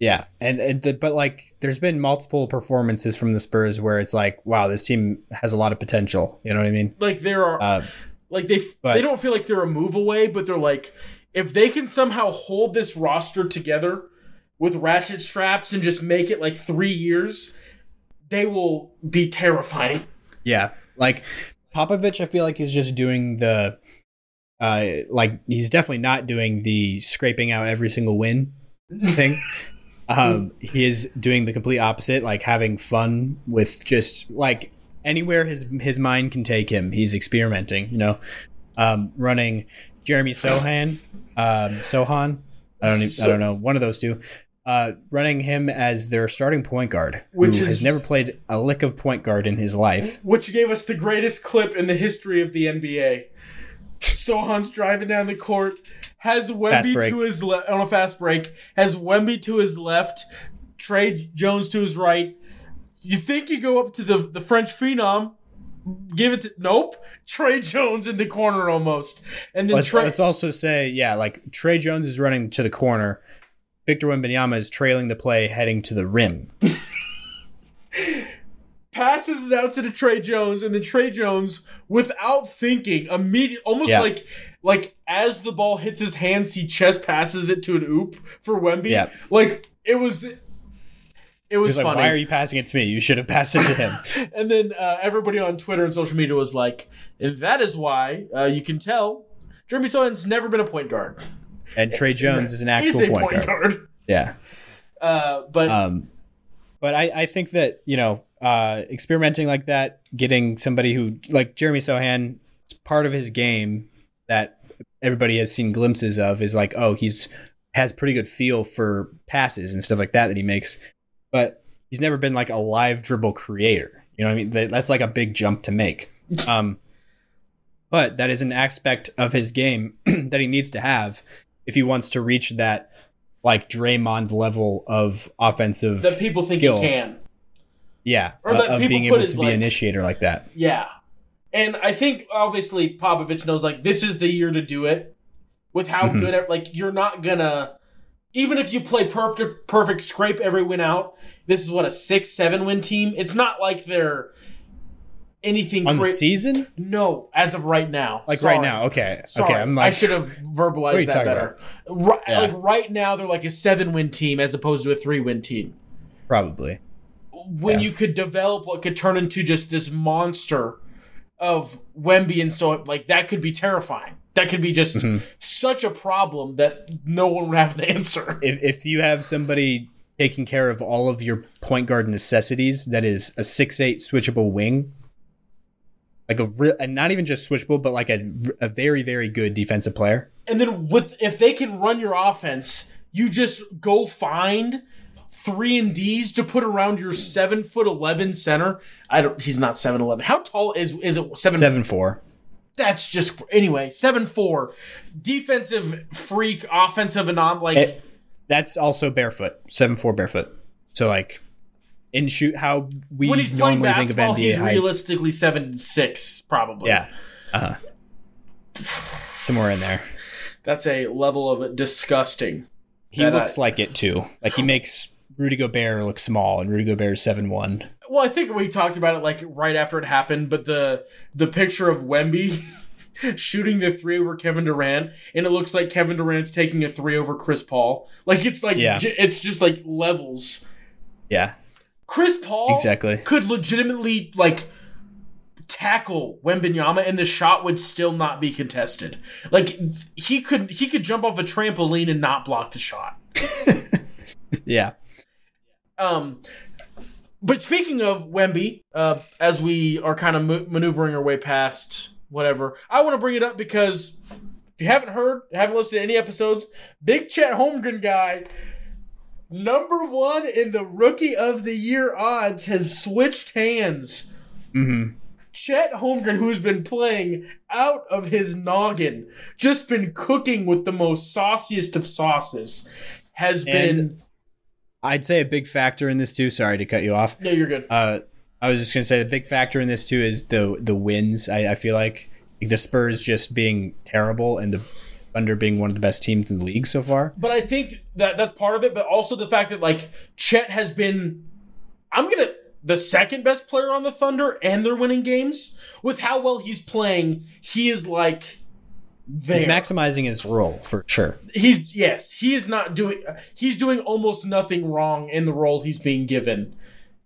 Yeah, and, and the, but like, there's been multiple performances from the Spurs where it's like, wow, this team has a lot of potential. You know what I mean? Like there are, Uh, like they but- they don't feel like they're a move away, but they're like, if they can somehow hold this roster together with ratchet straps and just make it like three years, they will be terrifying. yeah, like Popovich, I feel like is just doing the, uh, like he's definitely not doing the scraping out every single win thing. *laughs* um, he is doing the complete opposite, like having fun with just like anywhere his his mind can take him. He's experimenting. You know, um, running Jeremy Sochan, um, Sochan. I don't even, I don't know one of those two. Uh, running him as their starting point guard, Which is- has never played a lick of point guard in his life. Which gave us the greatest clip in the history of the NBA. Sochan's driving down the court, has Wemby to his left on a fast break, has Wemby to his left, Tre Jones to his right. You think you go up to the the French phenom, give it to nope. Tre Jones in the corner almost, and then Let's, Tre. let's also say, yeah, like Tre Jones is running to the corner. Victor Wembanyama is trailing the play, heading to the rim. *laughs* passes out to the Tre Jones, and then Tre Jones, without thinking, immediate, almost Yeah. like like as the ball hits his hands, he chest passes it to an oop for Wemby. Yeah. Like it was, it was He's like, funny. why are you passing it to me? You should have passed it to him. *laughs* and then uh, everybody on Twitter and social media was like, and that is why uh, you can tell Jeremy Sochan's never been a point guard. And Tre *laughs* Jones is an actual a point, point guard. guard. Yeah. Uh, but Um, but I, I think that, you know, uh, experimenting like that, getting somebody who, like Jeremy Sochan, it's part of his game that everybody has seen glimpses of is like, oh, he's has pretty good feel for passes and stuff like that that he makes. But he's never been like a live dribble creator. You know what I mean? That's like a big jump to make. *laughs* Um, but that is an aspect of his game *clears throat* that he needs to have. if he wants to reach that like Draymond's level of offensive That people think skill. he can. Yeah, Or uh, that of people being put able to be like- initiator like that. Yeah. And I think obviously Popovich knows like this is the year to do it with how Mhm. good like you're not gonna even if you play perfect perfect scrape every win out, this is what a 6-7 win team. It's not like they're anything On the season, No, as of right now. like Sorry. right now. Okay, Sorry, okay. I'm like, I should have verbalized that better. Right, Yeah. Like right now, they're like a seven-win team as opposed to a three-win team. probably. When Yeah. you could develop what could turn into just this monster of Wemby, and so like that could be terrifying. That could be just Mhm. such a problem that no one would have an answer. If if you have somebody taking care of all of your point guard necessities, that is a six eight switchable wing. Like a real, and not even just switchable, but like a, a very, very good defensive player. And then with if they can run your offense, you just go find three and D's to put around your seven foot eleven center. I don't. He's not seven eleven. How tall is is it? Seven. Seven four. That's just anyway. Seven four, defensive freak, offensive anom. Like It- That's also barefoot. Seven four barefoot. So like, in shoot how we when he's playing normally think of basketball, NBA he's heights. realistically seven six probably. Yeah. Uh huh. Somewhere in there. that's a level of disgusting. He That I- looks like it too. Like he makes Rudy Gobert looks small, and Rudy Gobert is seven one. Well, I think we talked about it like right after it happened, but the the picture of Wemby *laughs* shooting the three over Kevin Durant, and it looks like Kevin Durant's taking a three over Chris Paul. Like it's like Yeah. j- it's just like levels. Yeah, Chris Paul exactly. could legitimately like tackle Wembanyama, and the shot would still not be contested. Like he could he could jump off a trampoline and not block the shot. *laughs* Yeah. Um, but speaking of Wemby, uh, as we are kind of ma- maneuvering our way past whatever, I want to bring it up because if you haven't heard, haven't listened to any episodes, Big Chet Holmgren guy, number one in the Rookie of the Year odds, has switched hands. Mm-hmm. Chet Holmgren, who's been playing out of his noggin, just been cooking with the most sauciest of sauces, has been. I'd say a big factor in this too. Sorry to cut you off. no, you're good. Uh, I was just gonna say the big factor in this too is the the wins. I, I feel like the Spurs just being terrible and the Thunder being one of the best teams in the league so far. But I think that that's part of it, but also the fact that like Chet has been I'm gonna the second best player on the Thunder and they're winning games. With how well he's playing, he is like there. He's maximizing his role for sure. he's yes, he is not doing he's doing almost nothing wrong in the role he's being given.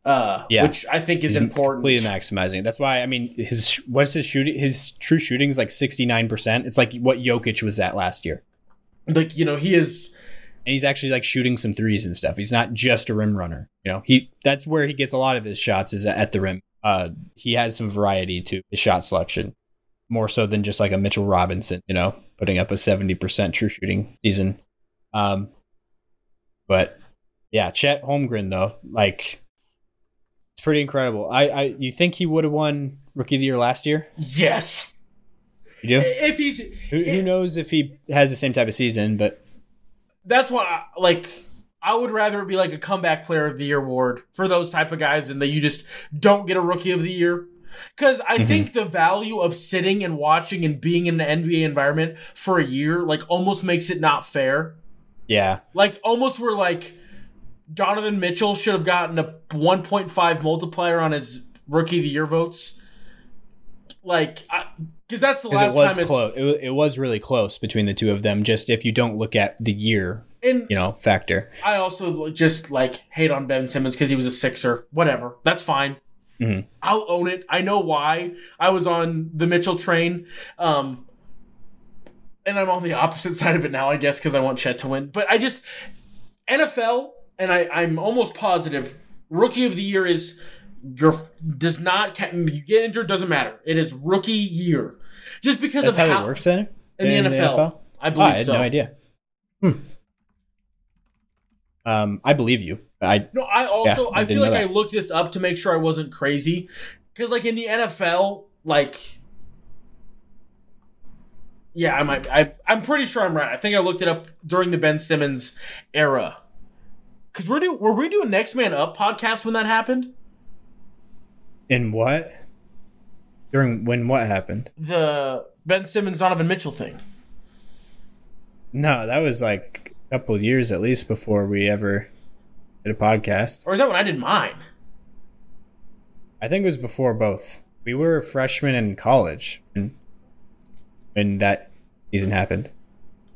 Uh Yeah. which I think is He's important. Completely maximizing. That's why I mean his what's his shooting? His true shooting is like sixty nine percent. It's like what Jokic was at last year, Like, you know, he is and he's actually like shooting some threes and stuff. He's not just a rim runner. You know, he that's where he gets a lot of his shots is at the rim. Uh, he has some variety to his shot selection, more so than just like a Mitchell Robinson. You know, putting up a seventy percent true shooting season. Um, but yeah, Chet Holmgren though, like. It's pretty incredible. I, I you think he would have won rookie of the year last year? yes. You do? If he's Who, who knows if he has the same type of season? But that's why I, like I would rather be like a comeback player of the year award for those type of guys and that you just don't get a rookie of the year. Cause I mm-hmm. think the value of sitting and watching and being in an NBA environment for a year like almost makes it not fair. yeah, Like almost where like Donovan Mitchell should have gotten a 1.5 multiplier on his rookie of the year votes. Like, because that's the last it was time it's close. It, it was really close between the two of them. Just if you don't look at the year, and you know, factor. I also just like hate on Ben Simmons because he was a Sixer. Whatever, that's fine. Mhm. I'll own it. I know why. I was on the Mitchell train, um, and I'm on the opposite *laughs* side of it now, I guess, because I want Chet to win. But I just NFL, and I, I'm almost positive Rookie of the Year is your does not you get injured doesn't matter. It is Rookie Year, just because That's of how how it works then in, the, NFL. I Oh, believe I had so. no idea. Hmm. Um, I believe you. I No, I also Yeah, I I, feel like I looked this up to make sure I wasn't crazy, because like in the NFL, like Yeah, I might. I I'm pretty sure I'm right. I think I looked it up during the Ben Simmons era. Cause we're do were we doing Next Man Up podcast when that happened? In what? During when what happened? The Ben Simmons Donovan Mitchell thing. No, that was like a couple of years at least before we ever did a podcast. Or is that when I did mine? I think it was before both. We were freshmen in college when, when that season happened.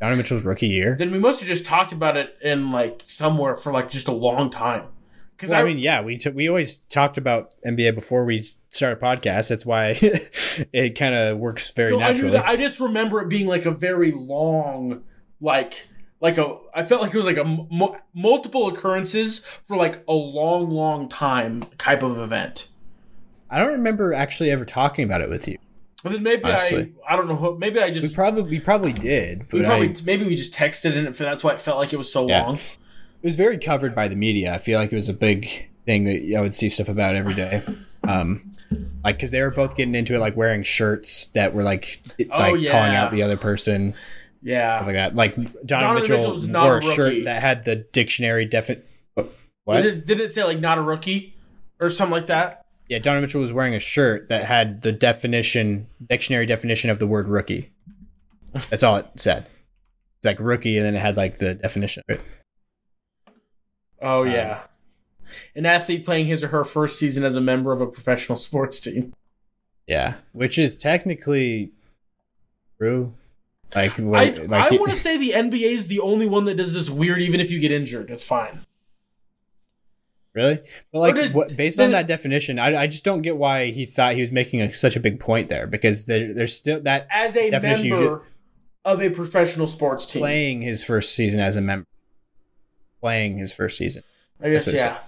Donovan Mitchell's rookie year. Then we must have just talked about it in like somewhere for like just a long time. Because Well, I, I mean, yeah, we took we always talked about NBA before we started podcast. That's why *laughs* it kind of works very no, I naturally. that. I just remember it being like a very long, like like a. I felt like it was like a multiple occurrences for like a long, long time type of event. I don't remember actually ever talking about it with you. But then maybe Honestly. I I don't know. Maybe I We just probably we probably did, we probably I- maybe we just texted and that's why it felt like it was so Yeah. long. it was very covered by the media. I feel like it was a big thing that I would see stuff about every day. Um, like because they were both getting into it, like wearing shirts that were like like calling Oh, out the other person, Yeah. stuff like that. Like Donovan, Donovan Mitchell, Mitchell's not wore a a shirt that had the dictionary defi- What? Did, did it say like not a rookie or something like that? Yeah, Donovan Mitchell was wearing a shirt that had the definition, dictionary definition of the word rookie. That's all it said. It's like rookie, and then it had like the definition of it. Oh Um, yeah. An athlete playing his or her first season as a member of a professional *laughs* sports team. Yeah, which is technically true. Like, I, like I want to say the NBA is the only one that does this weird. Even if you get injured, it's fine. really, but like, does- what, based on it- that definition, I, I just don't get why he thought he was making a, such a big point there because there, there's still that As a Definition, member of a professional sports team, playing his first season as a member, playing his first season. I guess That's what it yeah.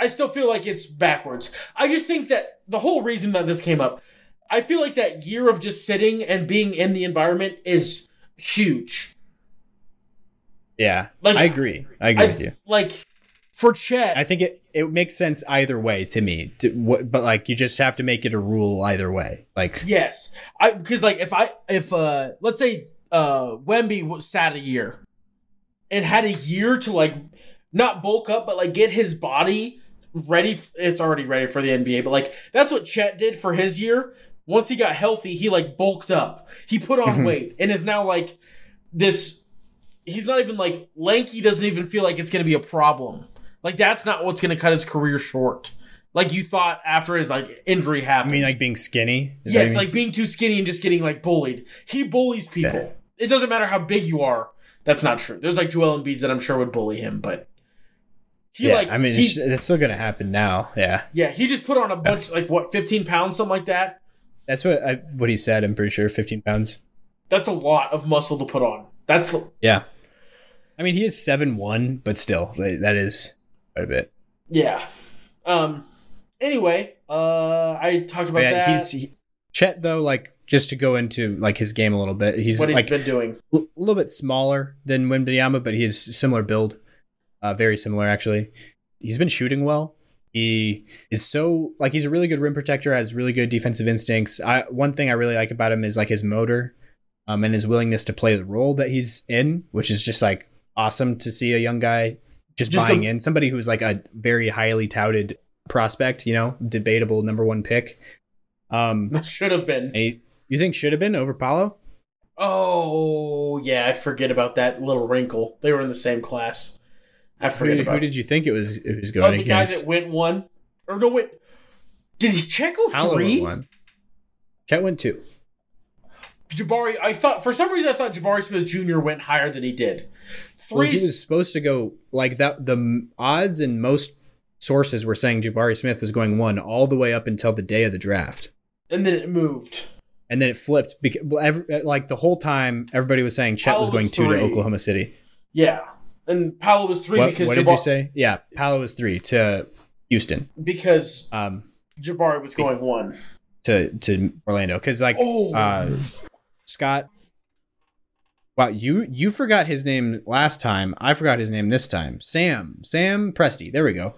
I still feel like it's backwards. I just think that the whole reason that this came up, I feel like that year of just sitting and being in the environment is huge. Yeah, Like- I agree. I agree I, with you. Like for Chet, I think it, it makes sense either way to me. To, what, but like you just have to make it a rule either way. Like Yes, I because like if I if uh let's say uh Wemby was sat a year and had a year to like not bulk up but like get his body ready. f- It's already ready for the NBA, but like that's what Chet did for his year. Once he got healthy, he like bulked up. He put on Mhm. weight and is now like this. He's not even like lanky. Doesn't even feel like it's gonna be a problem. Like that's not what's gonna cut his career short. Like you thought after his like injury happened. I mean, like being skinny. Is Yes, like being too skinny and just getting like bullied. He bullies people. Yeah. It doesn't matter how big you are. That's not true. There's like Joel Embiid that I'm sure would bully him, but he yeah, like I mean, he, it's, it's still gonna happen now. Yeah, yeah, he just put on a bunch like what 15 pounds, something like that. That's what I, what he said. I'm pretty sure, 15 pounds. That's a lot of muscle to put on. That's Yeah, I mean, he is seven one, but still, that is quite a bit. yeah. Um. Anyway, uh, I talked about yeah, that. he's he, Chet though. Like just to go into like his game a little bit, he's what he's like been doing. a little bit smaller than Wembanyama, but he's similar build, uh, very similar actually. He's been shooting well. He is so like he's a really good rim protector, has really good defensive instincts. I one thing I really like about him is like his motor, um, and his willingness to play the role that he's in, which is just like awesome to see a young guy just, Just buying a- in. Somebody who's like a very highly touted prospect, you know, debatable number one pick. Um, *laughs* Should have been. he, you think should have been over Paolo? Oh yeah, I forget about that little wrinkle. They were in the same class. I Who, about who did you think it was? It was Oh, going the guy that went one, or no, wait. Did he check oh go Paolo three? went one. Chet went two. Jabari, I thought for some reason I thought Jabari Smith Jr. went higher than he did. Well, Three, he was supposed to go like that. The odds and most sources were saying Jabari Smith was going one all the way up until the day of the draft, and then it moved. and then it flipped. Because well, every, like the whole time, everybody was saying Chet Paolo was going was two to. Oklahoma City. Yeah, and Paolo was three What, because what Jabari, did you say? Yeah, Paolo was three to Houston. because Um, Jabari was going one. to to Orlando because like Oh. uh, Scott. Wow, you you forgot his name last time. I forgot his name this time. Sam Sam Presti. There we go.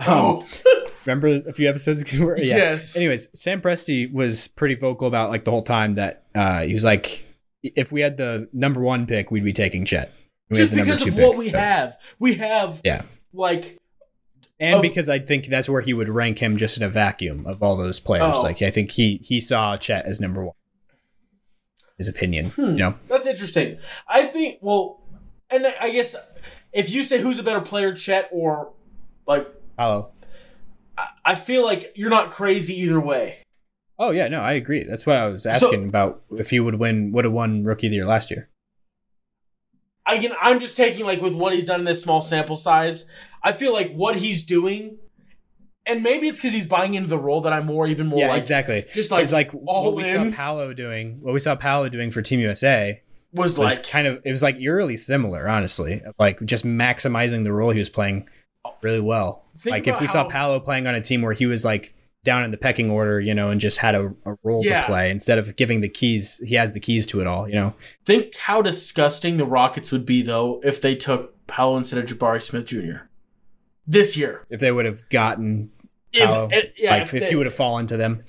Um, Oh, *laughs* remember a few episodes ago? *laughs* where- yeah. yes. Anyways, Sam Presti was pretty vocal about like the whole time that uh, he was like if we had the number one pick, we'd be taking Chet. We Just have the number because two of pick, what we so- have. We have Yeah. like and Of- because I think that's where he would rank him just in a vacuum of all those players. Oh. Like I think he he saw Chet as number one. His opinion, Hmm. you know. That's interesting. I think. Well, and I guess if you say who's a better player, Chet or like, Hello. I feel like you're not crazy either way. Oh yeah, no, I agree. That's what I was asking about if he would win would have won rookie of the year last year. I can. I'm just taking like with what he's done in this small sample size. I feel like what he's doing, and maybe it's because he's buying into the role that I'm more, even more yeah, like exactly. just like it's like all what we in. saw Paolo doing. What we saw Paolo doing for Team USA was was like kind of it was like eerily similar, honestly. Like just maximizing the role he was playing really well. Like if we saw how- Paolo playing on a team where he was like down in the pecking order, you know, and just had a, a role Yeah. to play instead of giving the keys, he has the keys to it all, you know. think how disgusting the Rockets would be though if they took Paolo instead of Jabari Smith Jr. this year. If they would have gotten If, Paolo, eh, yeah, like if, they- he would have fallen to them,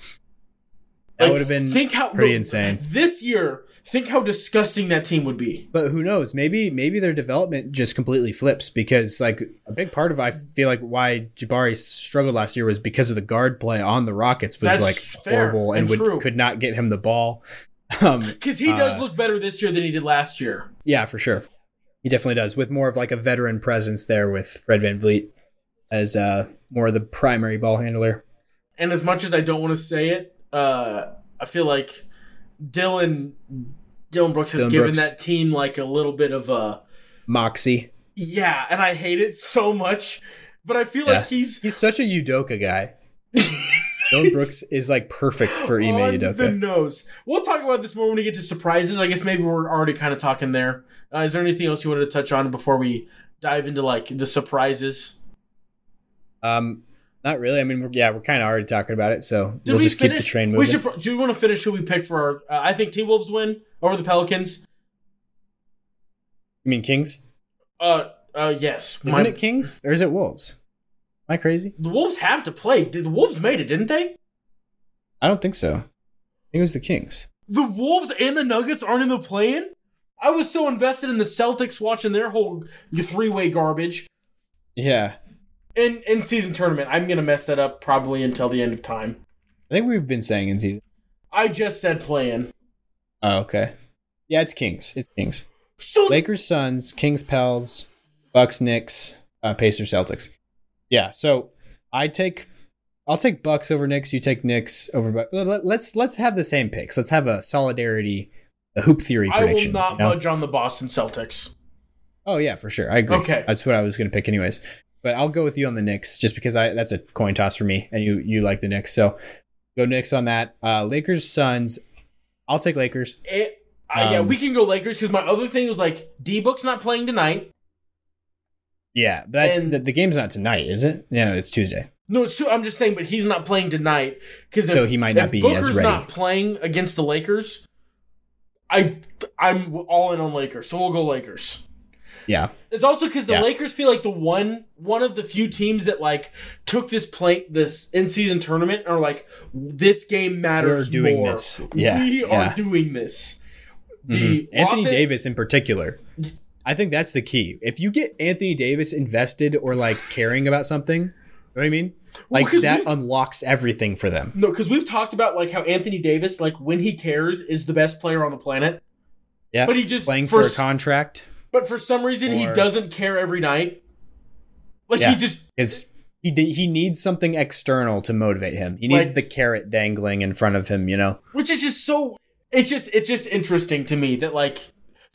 that like, would have been think how pretty insane. This year, think how disgusting that team would be. But who knows? Maybe maybe their development just completely flips because like a big part of I feel like why Jabari struggled last year was because of the guard play on the Rockets was That's like horrible and, and would could not get him the ball. *laughs* Um, Because he does Uh, look better this year than he did last year. yeah, for sure, he definitely does with more of like a veteran presence there with Fred VanVleet as uh more of the primary ball handler. And as much as I don't want to say it, uh, I feel like Dillon Dillon Brooks has Dillon given Brooks. that team like a little bit of a Moxie, yeah, and I hate it so much. But I feel Yeah. like he's he's such a Udoka guy. *laughs* Dillon Brooks is like perfect for Ime on the nose. We'll talk about this more when we get to surprises. I guess maybe we're already kind of talking there. Uh, is there anything else you wanted to touch on before we dive into like the surprises? Um, not really. I mean, we're, yeah, we're kind of already talking about it, so Did we'll we just finish? keep the train we moving. should. pro- Do you want to finish who we picked for our? Uh, I think T Wolves win over the Pelicans. You mean Kings? Uh, uh, yes. Isn't My- it Kings or is it Wolves? Am I crazy? The Wolves have to play. The Wolves made it, didn't they? I don't think so. I think it was the Kings. The Wolves and the Nuggets aren't in the play-in. I was so invested in the Celtics watching their whole three-way garbage Yeah, in in season tournament. I'm gonna mess that up probably until the end of time. I think we've been saying in season. I just said play-in. Oh, okay. Yeah, it's Kings. It's Kings. So Lakers, Suns, Kings, Pels, Bucks, Knicks, uh, Pacers, Celtics. Yeah. So I take, I'll take Bucks over Knicks. You take Knicks over. Bucks. let- Let's let's have the same picks. Let's have a solidarity, a hoop theory I will not you know? budge on the Boston Celtics. Oh yeah, for sure. I agree. Okay. that's what I was going to pick anyways. But I'll go with you on the Knicks just because I that's a coin toss for me, and you you like the Knicks, so go Knicks on that. Uh, Lakers, Suns. I'll take Lakers. It, I, yeah, Um, we can go Lakers because my other thing was like D Book's not playing tonight. Yeah, but that's And- the, the game's not tonight, is it? Yeah, it's Tuesday. No, it's true. I'm just saying, but he's not playing tonight because So he might not if be Booker's as ready. not playing against the Lakers. I I'm all in on Lakers, so we'll go Lakers. Yeah, It's also because the Yeah. Lakers feel like the one one of the few teams that like took this play this in season tournament are like this game matters. We're doing more. this. Yeah, we yeah. are doing this. The Mhm. Anthony Los- Davis in particular. I think that's the key. If you get Anthony Davis invested or like caring about something, you know what I mean? Well, that unlocks everything for them. No, because we've talked about like how Anthony Davis, like when he cares, is the best player on the planet. Yeah, But he just playing for a s- contract But for some reason, he doesn't care every night. Like Yeah. he just is he he needs something external to motivate him. He needs Like- the carrot dangling in front of him. You know. which is just so it's just it's just interesting to me that like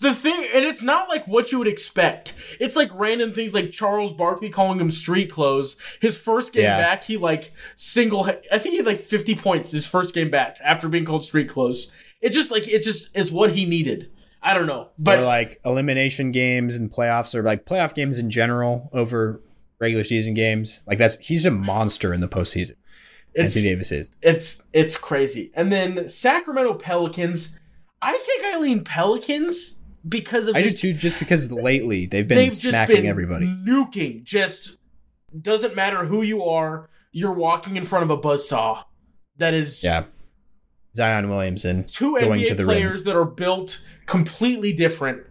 the thing and it's not like what you would expect it's like random things like charles barkley calling him street clothes his first game Yeah. back he like single i think he had like 50 points his first game back after being called street clothes it just like it just is what he needed i don't know but or like elimination games and playoffs or like playoff games in general over regular season games. Like that's he's a monster in the postseason. it's Anthony Davis is. it's it's crazy and then sacramento pelicans i think i lean pelicans because of I do just- too, just because lately they've been they've just smacking been everybody. nuking. Just doesn't matter who you are. You're walking in front of a buzzsaw. That is Yeah, Zion Williamson two going NBA to the players rim. that are built completely different.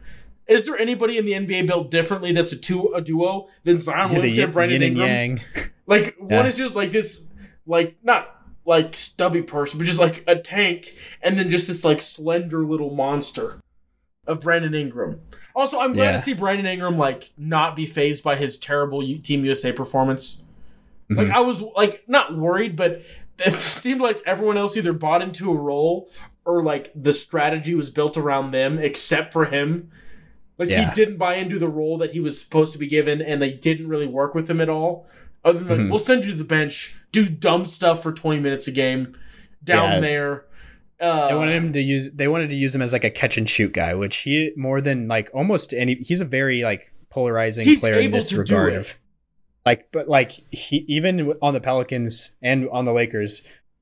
Is there anybody in the NBA built differently that's a two a duo than Zion The Williamson and Brandon Ingram? yang. Like Yeah. one is just like this, like not like stubby person, but just like a tank, and then just this like slender little monster of Brandon Ingram. Also, I'm glad Yeah. to see Brandon Ingram like not be fazed by his terrible U- Team USA performance. Like Mhm. I was like not worried, but it seemed like everyone else either bought into a role or like the strategy was built around them, except for him. Like Yeah. he didn't buy into the role that he was supposed to be given, and they didn't really work with him at all. Other than like, Mhm. we'll send you to the bench, do dumb stuff for twenty minutes a game, down Yeah. there. Uh, They wanted him to use. They wanted to use him as like a catch and shoot guy, which he more than like almost any. He's a very like polarizing He's player in this to do regard it. of like, but like he even on the Pelicans and on the Lakers,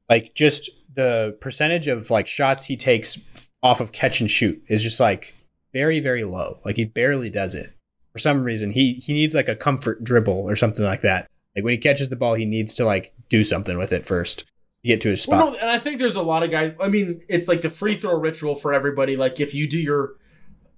like just the percentage of like shots he takes off of catch and shoot is just like very very low. Like he barely does it for some reason. He he needs like a comfort dribble or something like that. Like when he catches the ball, he needs to like do something with it first get to his spot. Well, no, and I think there's a lot of guys. I mean, it's like the free throw ritual for everybody. Like if you do your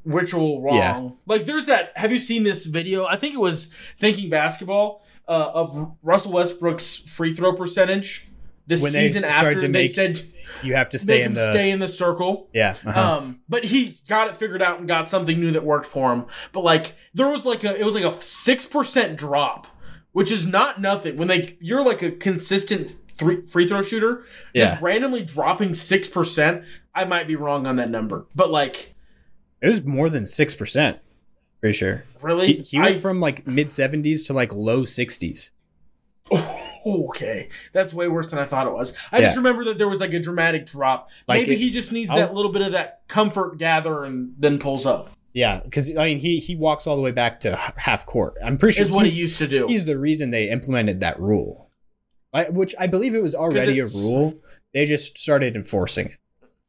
ritual wrong, Yeah. like there's that. Have you seen this video? I think it was Thinking Basketball uh, of Russell Westbrook's free throw percentage. The When season after they make said you have to stay in the stay in the circle. yeah. uh-huh. Um, but he got it figured out and got something new that worked for him. But like there was like a it was like a six percent drop, which is not nothing. When they you're like a consistent three, free throw shooter, just Yeah. randomly dropping six percent. I might be wrong on that number, but like It was more than six percent. Pretty sure. really, He, he went I- from like mid seventies to like low sixties. Oh, okay, that's way worse than I thought it was. I just remember that there was like a dramatic drop. Like Maybe it- he just needs I'll- that little bit of that comfort gather and then pulls up. Yeah, because I mean he he walks all the way back to half court. I'm pretty sure Is what he used to do. he's the reason they implemented that rule, I, which I believe it was already a rule. They just started enforcing it,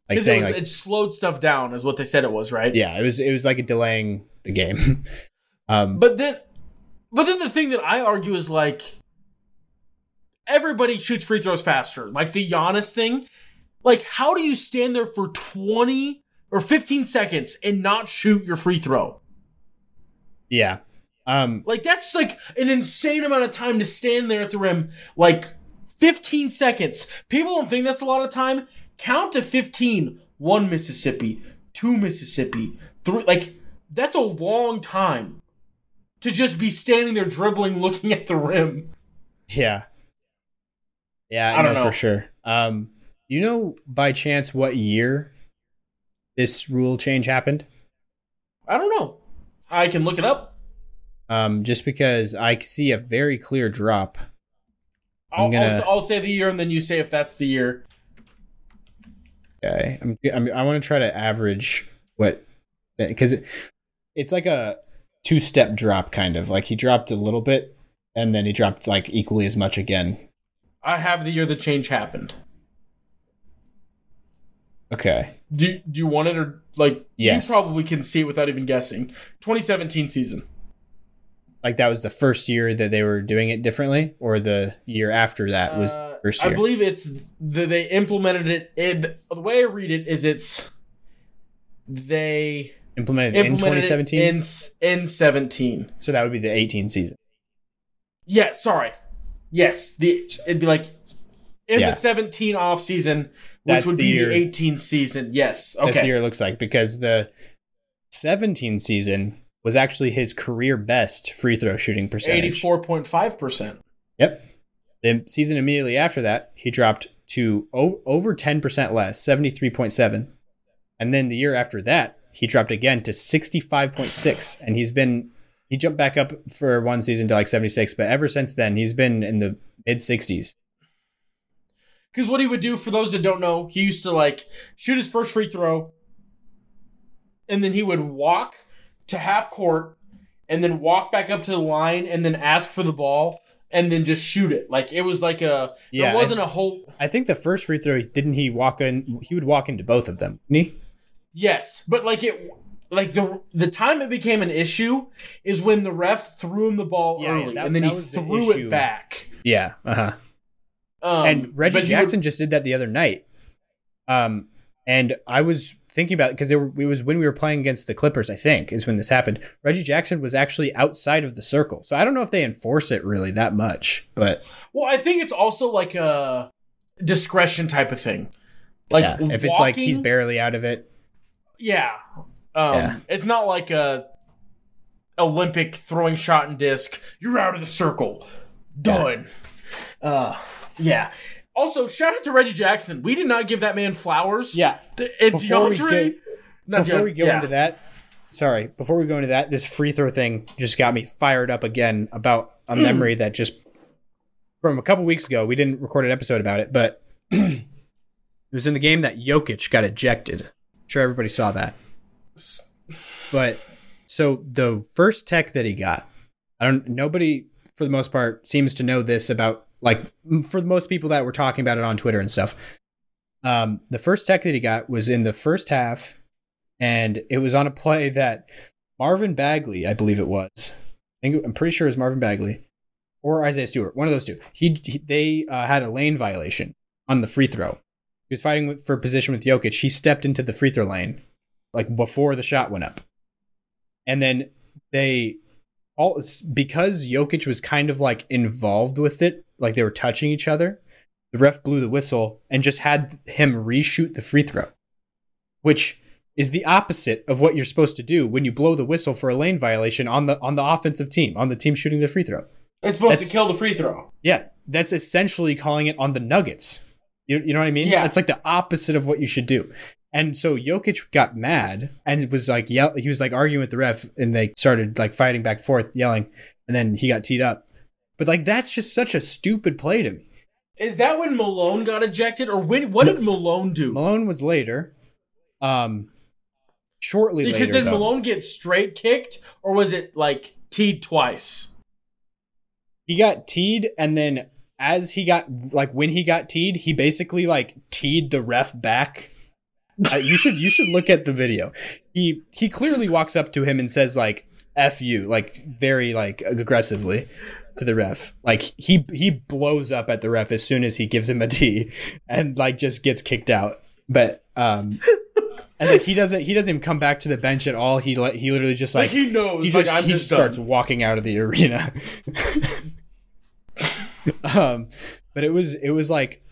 like Because it, was- like it slowed stuff down, is what they said it was, right? yeah, it was it was like a delaying the game. *laughs* um, But then, but then the thing that I argue is like everybody shoots free throws faster. Like the Giannis thing. Like, how do you stand there for twenty or fifteen seconds and not shoot your free throw? yeah, um, Like that's like an insane amount of time to stand there at the rim. Like fifteen seconds. People don't think that's a lot of time. Count to fifteen. One Mississippi, two Mississippi, three. Like that's a long time to just be standing there dribbling, looking at the rim. yeah, yeah. I don't no, know. for sure. Um, you know by chance what year this rule change happened? I don't know. I can look it up. Um, just because I see a very clear drop. I'll, gonna- I'll, I'll say the year, and then you say if that's the year. Okay, I'm, I'm I want to try to average what because it, it's like a two step drop kind of like he dropped a little bit and then he dropped like equally as much again. I have the year the change happened. Okay, Do Do you want it or like? Yes. You probably can see it without even guessing. 2017 season. Like that was the first year that they were doing it differently, or the year after that was Uh, the first I believe it's the, they implemented it. it. The way I read it is it's they implemented, in implemented 2017. it in s- in 17. so that would be the 18 season. Yeah, sorry. Yes, the it'd be like in Yeah. the 17 off season, which That's would the be year- the 18 season. Yes. That's the Okay. year it looks like because the 17 season was actually his career best free throw shooting percentage. 84.5 percent. Yep. The season immediately after that, he dropped to o- over 10% less, 73.7. And then the year after that, he dropped again to 65.6. And he's been, he jumped back up for one season to like 76. But ever since then, he's been in the mid 60s. Because what he would do, for those that don't know, he used to like shoot his first free throw, and then he would walk to half court, and then walk back up to the line, and then ask for the ball, and then just shoot it. Like it was like a Yeah, there wasn't a whole I think the first free throw, didn't he walk in? He would walk into both of them. He? yes, but like it. Like the the time it became an issue is when the ref threw him the ball Yeah, early, that- and then he was the threw it back. Yeah. Uh huh. Um, and Reggie he would- Jackson just did that the other night. Um, and I was thinking about because it was when we were playing against the Clippers. I think is when this happened. Reggie Jackson was actually outside of the circle, so I don't know if they enforce it really that much. But Well, I think it's also like a discretion type of thing. Like yeah, if it's like he's barely out of it, Yeah. Um, Yeah. It's not like a Olympic throwing shot and disc. You're out of the circle. Done. Uh, yeah. Also, shout out to Reggie Jackson. We did not give that man flowers. yeah. And Before we DeAndre. before DeAndre- we go yeah. into that, sorry, before we go into that, this free throw thing just got me fired up again about a Hmm. memory that just from a couple weeks ago. We didn't record an episode about it, but *clears throat* it was in the game that Jokic got ejected. I'm sure everybody saw that. But so the first tech that he got, I don't nobody for the most part seems to know this about like for most people that were talking about it on Twitter and stuff. Um, the first tech that he got was in the first half, and it was on a play that Marvin Bagley, I believe it was. I I'm pretty sure it was Marvin Bagley or Isaiah Stewart, one of those two. He, he they uh, had a lane violation on the free throw. He was fighting with, for position with Jokic. He stepped into the free throw lane like before the shot went up, and then they all because Jokic was kind of like involved with it, like they were touching each other. The ref blew the whistle and just had him reshoot the free throw, which is the opposite of what you're supposed to do when you blow the whistle for a lane violation on the on the offensive team, on the team shooting the free throw. It's supposed That's- to kill the free throw. Yeah, that's essentially calling it on the Nuggets. You, you know what I mean? Yeah. It's like the opposite of what you should do. And so Jokic got mad and was like yell he was like arguing with the ref and they started like fighting back forth, yelling, and then he got teed up. But like that's just such a stupid play to me. Is that when Malone got ejected, or when? What did Malone do? Malone was later. Um shortly because later. did though. Malone get straight kicked, or was it like teed twice? he got teed and then as he got like when he got teed he basically like teed the ref back uh, you should you should look at the video he he clearly walks up to him and says like f you like very like aggressively to the ref like he he blows up at the ref as soon as he gives him a tee *laughs* and like just gets kicked out but um and like he doesn't he doesn't even come back to the bench at all he like he literally just Like, like he knows. he like just, I'm he just starts walking out of the arena. *laughs* um, but it was it was like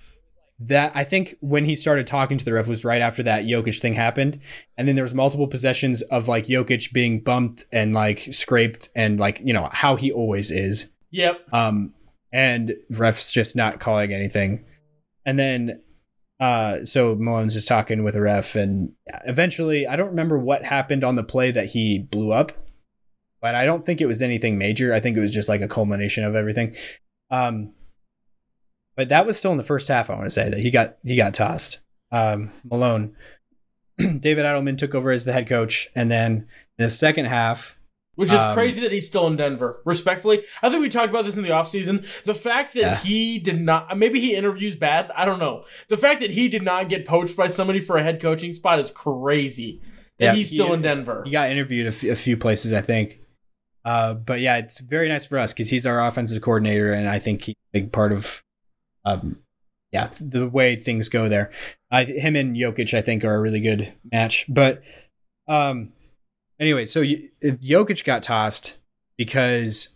that. I think when he started talking to the ref was right after that Jokic thing happened, and then there was multiple possessions of like Jokic being bumped and like scraped and like you know how he always is. Yep. Um, and refs just not calling anything, and then. Uh, so Malone's just talking with a ref, and eventually, I don't remember what happened on the play that he blew up, but I don't think it was anything major. I think it was just like a culmination of everything. Um, but that was still in the first half. I want to say that he got he got tossed. Um, Malone, *clears throat* David Adelman took over as the head coach, and then in the second half, Which is Um, crazy that he's still in Denver. Respectfully, I think we talked about this in the offseason. The fact that Yeah. he did not, maybe he interviews bad. I don't know. The fact that he did not get poached by somebody for a head coaching spot is crazy. That Yeah, he's he- still in Denver. he got interviewed a, f- a few places, I think. Uh, but yeah, it's very nice for us because he's our offensive coordinator, and I think he's a big part of, um, yeah, the way things go there. I, him and Jokic, I think, are a really good match. But, um, anyway, so Jokic got tossed because,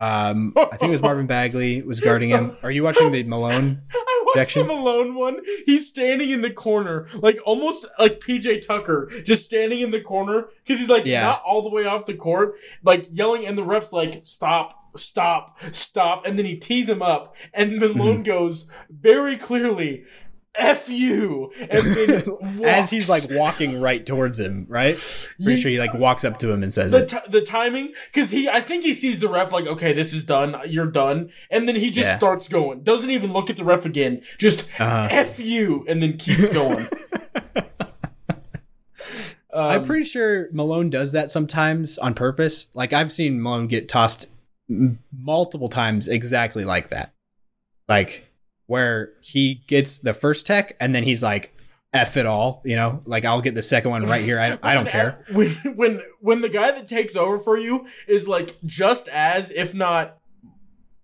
um, I think it was Marvin *laughs* Bagley was guarding him. Are you watching the Malone? I watched section. the Malone one. He's standing in the corner, like almost like PJ Tucker, just standing in the corner because he's like Yeah. not all the way off the court, like yelling, and the ref's like, "Stop, stop, stop!" And then he tees him up, and Mm-hmm. Malone goes very clearly, "F you," *laughs* As he's like walking right towards him, right? Pretty sure he like walks up to him and says the, it. t- the timing because he i think he sees the ref like okay this is done you're done and then he just Yeah. starts going doesn't even look at the ref again just Uh-huh. f you and then keeps going *laughs* I'm Um, pretty sure Malone does that sometimes on purpose. Like I've seen Malone get tossed m- multiple times exactly like that. Like where he gets the first tech and then he's like F it all, you know? Like I'll get the second one right here. I, I don't *laughs* care. when when when the guy that takes over for you is like just as if not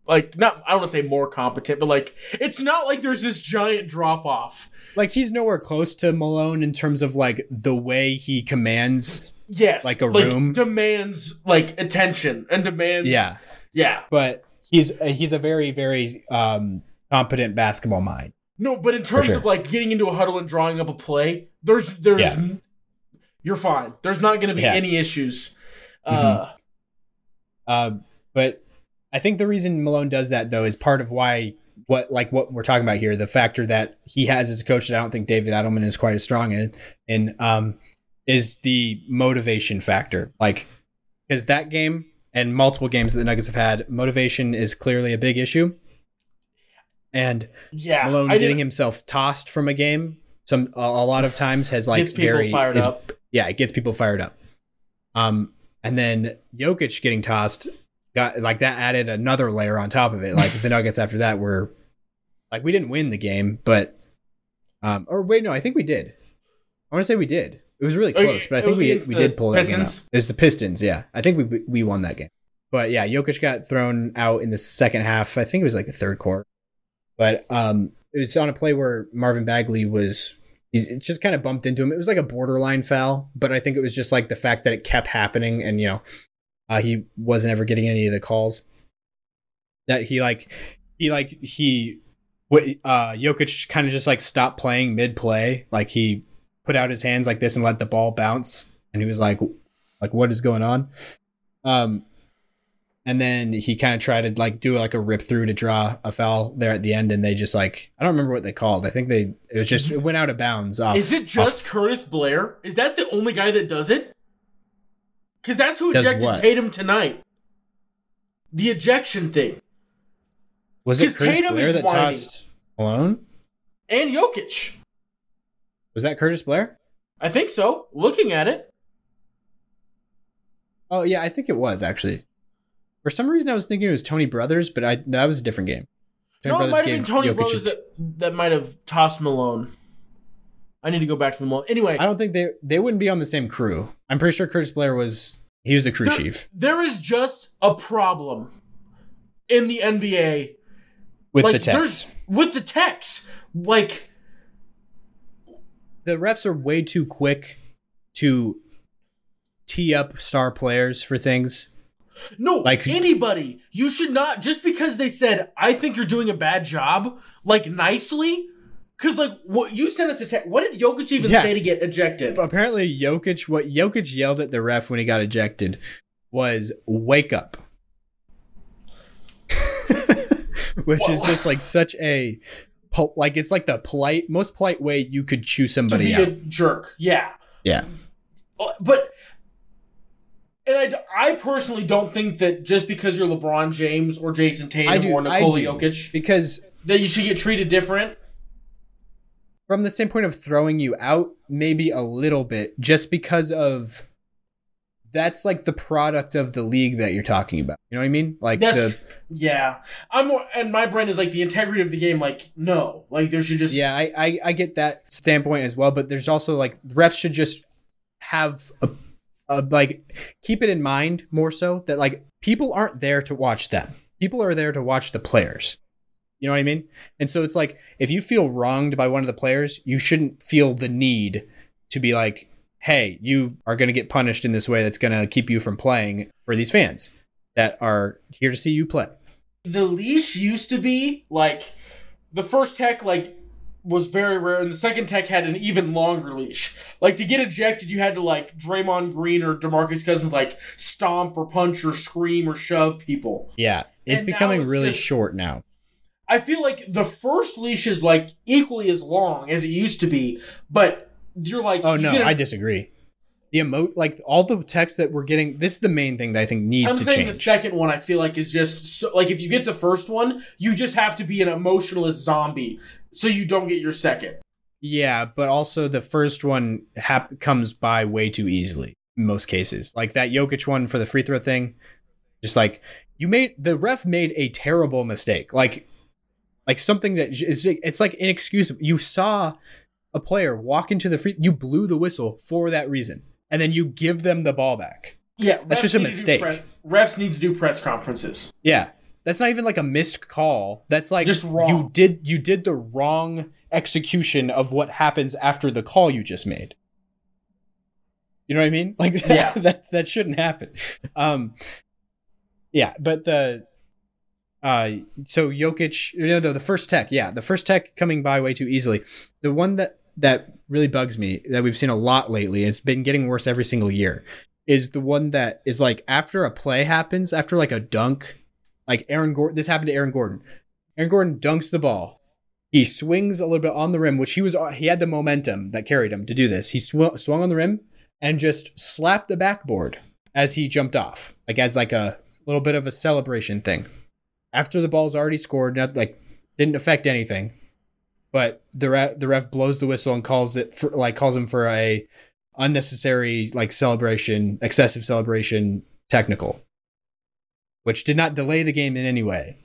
like not I don't want to say more competent, but like it's not like there's this giant drop off. Like he's nowhere close to Malone in terms of like the way he commands. Yes, Like a room? demands like attention and demands. Yeah, yeah. but he's uh, he's a very very um competent basketball mind. No, but in terms sure. of like getting into a huddle and drawing up a play, there's there's Yeah. you're fine. There's not going to be Yeah. any issues. Mhm. Uh, Uh, but I think the reason Malone does that though is part of why what like what we're talking about here, the factor that he has as a coach that I don't think David Adelman is quite as strong in, in um, is the motivation factor. Like, because that game and multiple games that the Nuggets have had, motivation is clearly a big issue. And yeah, Malone getting himself tossed from a game some a, a lot of times has like gets people very fired is- up. yeah, it gets people fired up. Um, and then Jokic getting tossed got like that added another layer on top of it. Like the *laughs* Nuggets after that were like we didn't win the game, but um, or wait, no, I think we did. I want to say we did. It was really close, but I think we we did pull that game out. It was the Pistons, yeah. I think we we won that game. But yeah, Jokic got thrown out in the second half. I think it was like the third quarter. But um, it was on a play where Marvin Bagley was it just kind of bumped into him. It was like a borderline foul, but I think it was just like the fact that it kept happening and you know, uh, he wasn't ever getting any of the calls. That he like he like he uh Jokic kind of just like stopped playing mid play. Like he put out his hands like this and let the ball bounce and he was like like what is going on? Um and then he kind of tried to like do like a rip through to draw a foul there at the end and they just like I don't remember what they called. I think they it was just it went out of bounds off. Is it just off- Curtis Blair? Is that the only guy that does it? Because that's who Does ejected what? Tatum tonight. The ejection thing. was it Curtis Tatum Blair is that whining. tossed Malone? And Jokic. Was that Curtis Blair? I think so. Looking at it. Oh yeah, I think it was actually. For some reason, I was thinking it was Tony Brothers, but I that was a different game. no, it might have been Tony Jokic Brothers that, that might have tossed Malone. I need to go back to the mall. Anyway, I don't think they they wouldn't be on the same crew. I'm pretty sure Curtis Blair was he was the crew there, chief there is just a problem in the NBA with like the techs. with the techs. Like The refs are way too quick to tee up star players for things. No, Like- anybody. You should not just because they said I think you're doing a bad job, like nicely. Because like what you sent us a text. What did Jokic even Yeah. say to get ejected? Apparently, Jokic what Jokic yelled at the ref when he got ejected was "Wake up," *laughs* which is just like such a like it's like the polite most polite way you could chew To somebody be out. a jerk. Yeah, yeah. Uh, but and I, I personally don't think that just because you're LeBron James or Jayson Tatum do, or Nikola. Jokic because that you should get treated different. from the standpoint of throwing you out, maybe a little bit, just because of that's like the product of the league that you're talking about. You know what I mean? Like That's the yeah. I'm more, and my brain is like the integrity of the game. Like no, like there should just yeah, I, I I get that standpoint as well, but there's also like refs should just have a, a like keep it in mind more so that like people aren't there to watch them. People are there to watch the players. You know what I mean? And so it's like if you feel wronged by one of the players, you shouldn't feel the need to be like, "Hey, you are going to get punished in this way that's going to keep you from playing for these fans that are here to see you play." the leash used to be like the first tech like was very rare and the second tech had an even longer leash. Like to get ejected you had to like Draymond Green or DeMarcus Cousins like stomp or punch or scream or shove people. Yeah, it's And becoming it's really just- short now. I feel like the first leash is like equally as long as it used to be, but you're like Oh no, get a- I disagree. The emote, like all the text that we're getting, this is the main thing that I think needs I'm to saying the second one I feel like is just so, like if you get the first one, you just have to be an emotionless zombie so you don't get your second. yeah, but also the first one hap- comes by way too easily in most cases. Like that Jokic one for the free throw thing, just like you made the ref made a terrible mistake. Like, like something that is it's like inexcusable. You saw a player walk into the free, you blew the whistle for that reason, and then you give them the ball back. Yeah, That's just a need to do mistake. pre- refs need to do press conferences. Yeah. That's not even like a missed call. That's like Just wrong. you did you did the wrong execution of what happens after the call you just made. You know what I mean? *laughs* Like Yeah. *laughs* that that shouldn't happen. *laughs* Um yeah, but the uh so Jokic you know the, the first tech, yeah, the first tech coming by way too easily. The one that that really bugs me that we've seen a lot lately, it's been getting worse every single year, is the one that is like after a play happens, after like a dunk, like Aaron Gordon this happened to Aaron Gordon. Aaron Gordon dunks the ball. He swings a little bit on the rim, which he was uh, he had the momentum that carried him to do this. He sw- swung on the rim and just slapped the backboard as he jumped off, like as like a little bit of a celebration thing. After the ball's already scored, not like didn't affect anything, but the ref, the ref blows the whistle and calls it for like calls him for a unnecessary like celebration, excessive celebration technical, which did not delay the game in any way.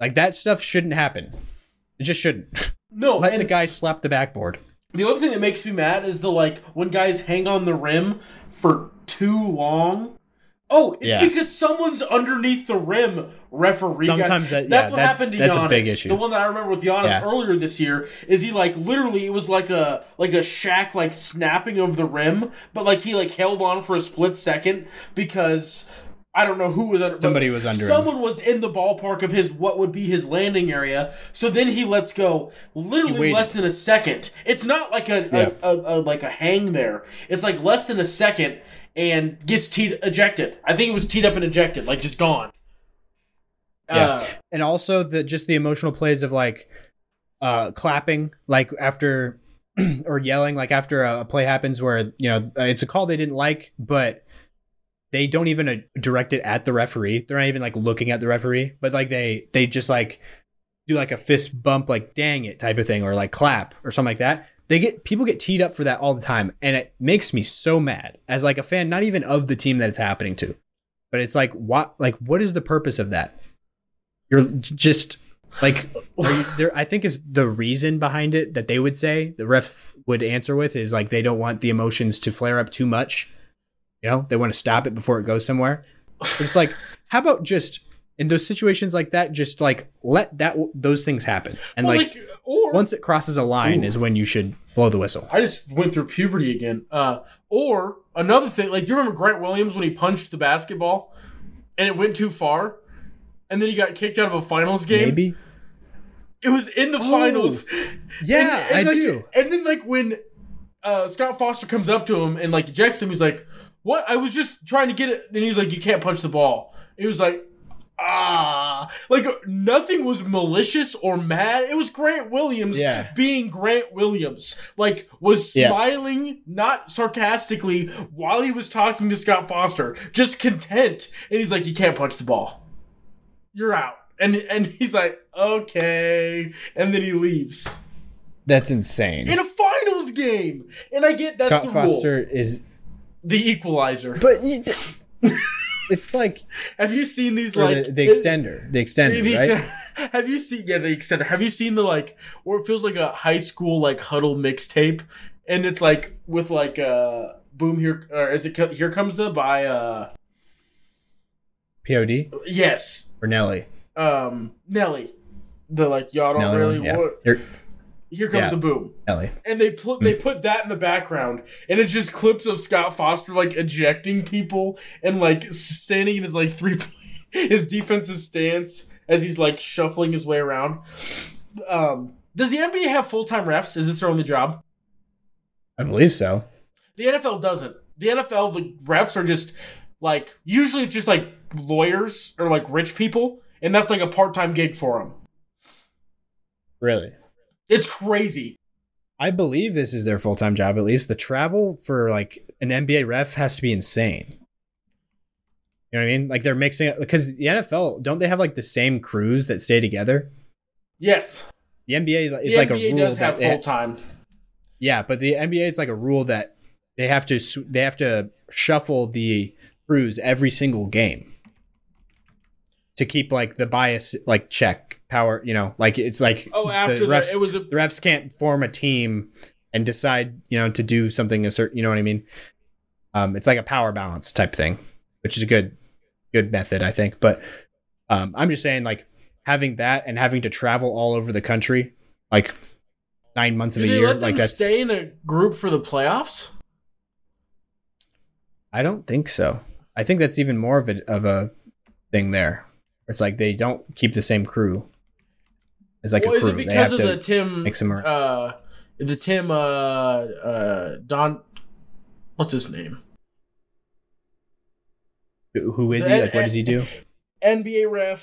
Like that stuff shouldn't happen. It just shouldn't. *laughs* No, Let and the guy slap the backboard. the other thing that makes me mad is the like when guys hang on the rim for too long. Oh, it's Yeah. because someone's underneath the rim. Referee. guy- Sometimes that- that's yeah, what that's- happened to that's Giannis. a big issue. The one that I remember with Giannis Yeah. earlier this year is he like literally it was like a like a shack like snapping of the rim, but like he like held on for a split second because I don't know who was under. Somebody was under him. Someone was in the ballpark of his what would be his landing area. So then he lets go literally less than a second. It's not like a, Yeah. a, a, a like a hang there. It's like less than a second and gets teed ejected. I think it was teed up and ejected, like just gone. Yeah. Uh, and also the just the emotional plays of like uh clapping like after *clears throat* or yelling like after a, a play happens where you know uh, it's a call they didn't like but they don't even uh, direct it at the referee. They're not even like looking at the referee but like they they just like do like a fist bump like dang it type of thing or like clap or something like that. They get people get teed up for that all the time and it makes me so mad as like a fan not even of the team that it's happening to. But it's like what like what is the purpose of that? You're just like you, *sighs* there i think is the reason behind it that they would say the ref would answer with is like they don't want the emotions to flare up too much you know they want to stop it before it goes somewhere But it's like how about just in those situations like that just like let that those things happen and well, like, like, or once it crosses a line Ooh. is when you should blow the whistle I just went through puberty again. Uh, or another thing, like do you remember Grant Williams when he punched the basketball and it went too far, and then he got kicked out of a finals game? maybe It was in the Oh, finals. *laughs* yeah And- and, i like, do And then like when uh, Scott Foster comes up to him and like ejects him, he's like, "What? I was just trying to get it." And he's like, "You can't punch the ball." It was like. Ah, like nothing was malicious or mad. It was Grant Williams Yeah. being Grant Williams. Like was Yeah. smiling, not sarcastically, while he was talking to Scott Foster, just content. And he's like, "You can't punch the ball. You're out." And and he's like, "Okay," and then he leaves that's insane in a finals game. And I get that's scott the foster rule. is The equalizer. but you, *laughs* it's like Have you seen these like the, the extender the extender the right extender- *laughs* Have you seen yeah the extender? Have you seen the like or it feels like a high school like huddle mixtape, and it's like with like uh boom here or is it here comes the by uh pod yes or nelly um Nelly the like y'all don't Nelly really yeah. want Here- here comes Yeah. the boom nelly and they put they put that in the background and it's just clips of Scott Foster like ejecting people and like standing in his like three *laughs* his defensive stance as he's like shuffling his way around. Um, does the NBA have full time refs? Is this their only job? i believe so The NFL doesn't. The NFL the refs are just like usually it's just like lawyers or like rich people and that's like a part time gig for them. really It's crazy. I believe this is their full time job. At least the travel for like an NBA ref has to be insane. You know what I mean? Like they're mixing it because the NFL don't they have like the same crews that stay together? Yes, The NBA is the like NBA a rule does that have full time. yeah, but the NBA it's like a rule that they have to they have to shuffle the crews every single game to keep like the bias like check power. You know, like it's like Oh, after the the, refs, it was a the refs can't form a team and decide, you know, to do something a certain, you know what I mean? Um, it's like a power balance type thing, which is a good, good method, I think. But Um, I'm just saying, like having that and having to travel all over the country, like nine months of Do a year, like that's. stay in a group for the playoffs? I don't think so. I think that's even more of a of a thing there. It's like they don't keep the same crew. It's like well, a is it because of the Tim? Uh, the Tim. Uh, uh, Don. What's his name? Who is he? Like, what does he do? NBA ref